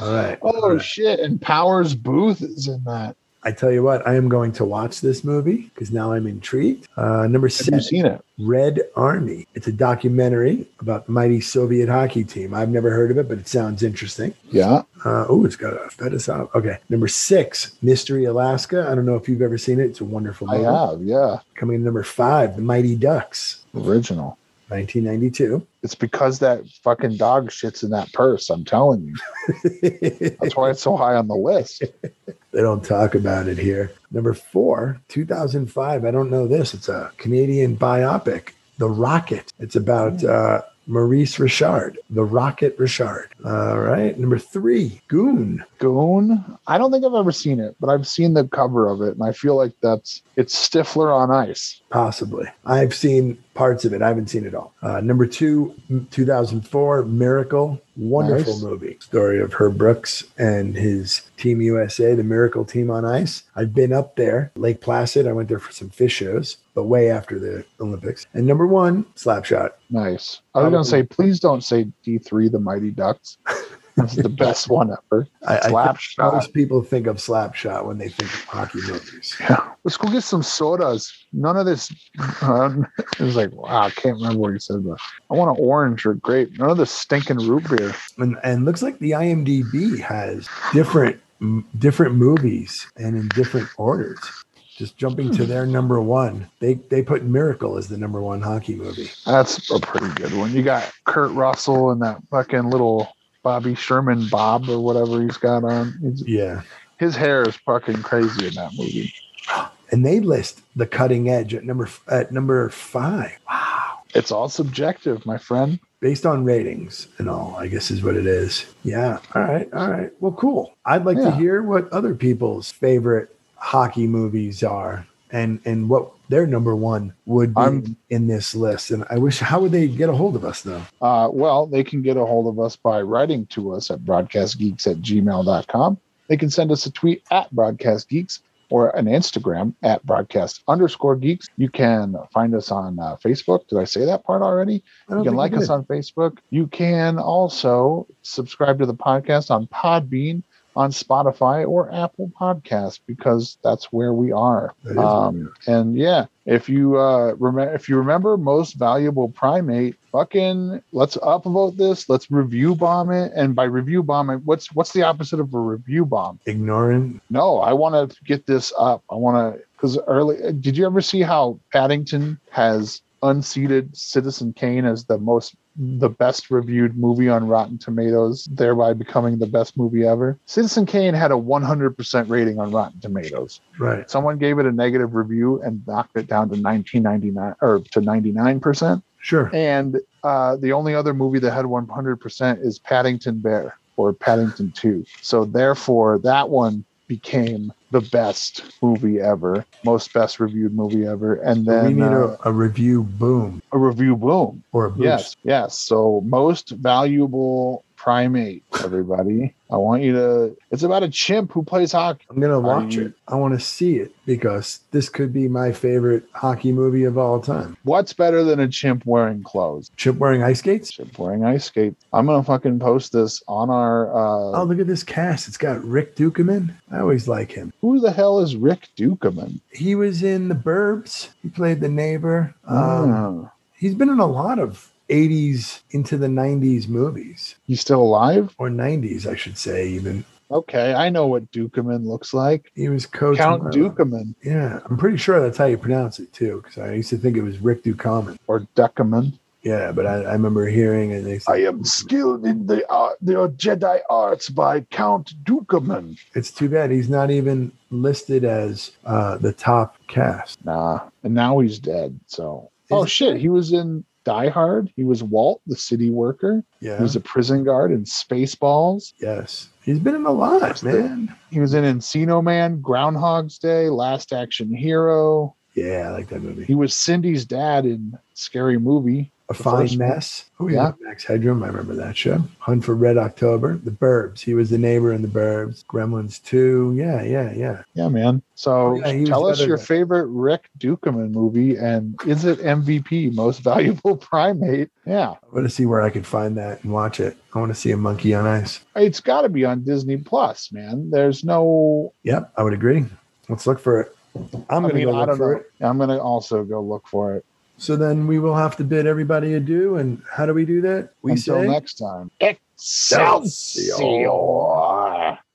S5: All right.
S6: Oh
S5: All right.
S6: shit! And Powers Boothe is in that.
S5: I tell you what, I am going to watch this movie because now I'm intrigued. Uh, number
S6: Have
S5: seven.
S6: seen it?
S5: Red Army. It's a documentary about the mighty Soviet hockey team. I've never heard of it, but it sounds interesting.
S6: Yeah.
S5: Uh, oh, it's got a fetus out. Okay. Number six, Mystery Alaska. I don't know if you've ever seen it. It's a wonderful movie.
S6: I have. Yeah.
S5: Coming in number five, The Mighty Ducks,
S6: Original.
S5: 1992.
S6: It's because that fucking dog shits in that purse. I'm telling you. That's why it's so high on the list.
S5: They don't talk about it here. Number four, 2005. I don't know this. It's a Canadian biopic, The Rocket. It's about uh, Maurice Richard, The Rocket Richard. All right. Number three, Goon.
S6: Goon. I don't think I've ever seen it, but I've seen the cover of it, and I feel like that's it's Stifler on ice.
S5: Possibly. I've seen parts of it. I haven't seen it all. Uh, number two, 2004, Miracle. Wonderful
S6: Nice.
S5: movie. Story of Herb Brooks and his Team USA, the Miracle Team on Ice. I've been up there, Lake Placid. I went there for some fish shows, but way after the Olympics. And number one, Slapshot.
S6: Nice. I was gonna say, please don't say D three, the Mighty Ducks. That's the best one ever.
S5: I, I
S6: Slapshot.
S5: most people think of Slapshot when they think of hockey movies.
S6: Yeah. Let's go get some sodas. None of this. Uh, it was like, wow, I can't remember what he said, but I want an orange or grape. None of this stinking root beer.
S5: and, and looks like the IMDb has different m- different movies and in different orders. Just jumping to their number one, they they put Miracle as the number one hockey movie.
S6: That's a pretty good one. You got Kurt Russell and that fucking little Bobby Sherman Bob or whatever he's got on. He's,
S5: Yeah,
S6: his hair is fucking crazy in that movie.
S5: and they list the Cutting Edge at number at number five. Wow.
S6: It's all subjective, my friend.
S5: Based on ratings and all, I guess is what it is. Yeah. All right. All right. Well, cool. I'd like to hear what other people's favorite hockey movies are and and what their number one would be
S6: I'm-
S5: in this list. And I wish how would they get a hold of us though?
S6: Uh, well, they can get a hold of us by writing to us at broadcastgeeks at gmail.com. They can send us a tweet at broadcastgeeks or an Instagram at broadcast underscore geeks. You can find us on uh, Facebook. Did I say that part already? You can like us on Facebook. You can also subscribe to the podcast on Podbean, on Spotify, or Apple Podcasts because that's where we are.
S5: That is where we
S6: Um, and yeah, if you uh, remember, if you remember, most valuable primate, fucking let's upvote this. Let's review bomb it. And by review bomb it, what's what's the opposite of a review bomb?
S5: ignoring
S6: No, I want to get this up. I want to because early. Did you ever see how Paddington has unseated Citizen Kane as the most the best reviewed movie on Rotten Tomatoes, thereby becoming the best movie ever? Citizen Kane had a 100% rating on Rotten Tomatoes.
S5: right.
S6: Someone gave it a negative review and knocked it down to 1999 or to 99%.
S5: Sure.
S6: And uh, the only other movie that had 100% is Paddington Bear or Paddington 2. So therefore, that one became the best movie ever, most best reviewed movie ever, and then
S5: we need
S6: uh,
S5: a, a review boom
S6: a review boom.
S5: or a boost.
S6: Yes, yes. So most valuable primate, everybody. I want you to. It's about a chimp who plays hockey.
S5: I'm gonna watch it. I want to see it because this could be my favorite hockey movie of all time.
S6: What's better than a chimp wearing clothes?
S5: Chip wearing ice skates.
S6: Chimp wearing ice skates. I'm gonna fucking post this on our.
S5: Oh,
S6: uh
S5: look at this cast. It's got Rick Ducommun. I always like him.
S6: Who the hell is Rick Ducommun?
S5: He was in The Burbs. He played the neighbor. Um,
S6: Oh.
S5: He's been in a lot of 80s into the 90s movies,
S6: He's still alive?
S5: or 90s, I should say. Even
S6: Okay, I know what Ducommun looks like.
S5: he was Coach
S6: Count. Dukeman
S5: Yeah, I'm pretty sure that's how you pronounce it too, because I used to think it was Rick Dukeman.
S6: or Dukeman.
S5: Yeah, but I, I remember hearing and they said I
S6: am skilled in the art, the Jedi arts by Count Dukeman.
S5: it's too bad he's not even listed as uh, the top cast.
S6: Nah, and now he's dead. So, oh shit, he was in Die Hard. He was Walt, the city worker.
S5: Yeah.
S6: He was a prison guard in Spaceballs.
S5: yes. He's been in a lot, man.
S6: He was in Encino Man, Groundhog's Day, Last Action Hero.
S5: Yeah, I like that movie.
S6: He was Cindy's dad in Scary Movie.
S5: A Fine
S6: one.
S5: Mess. Oh, yeah. Max Headroom. I remember that show. Hunt for Red October. The Burbs. He was the neighbor in The Burbs. Gremlins 2. Yeah, yeah, yeah.
S6: Yeah, man. So
S5: Oh, yeah,
S6: tell us your
S5: guy.
S6: favorite Rick Ducommun movie and is it MVP, most valuable primate? Yeah.
S5: I want to see where I could find that and watch it. I want to see a monkey on ice.
S6: It's got to be on Disney Plus, man. There's no.
S5: Yep, I would agree. Let's look for it. I'm
S6: I
S5: going to go look for
S6: know.
S5: it.
S6: I'm going to also go look for it.
S5: So then we will have to bid everybody adieu. And how do we do that? We
S6: Until
S5: say
S6: next time. Excelsior.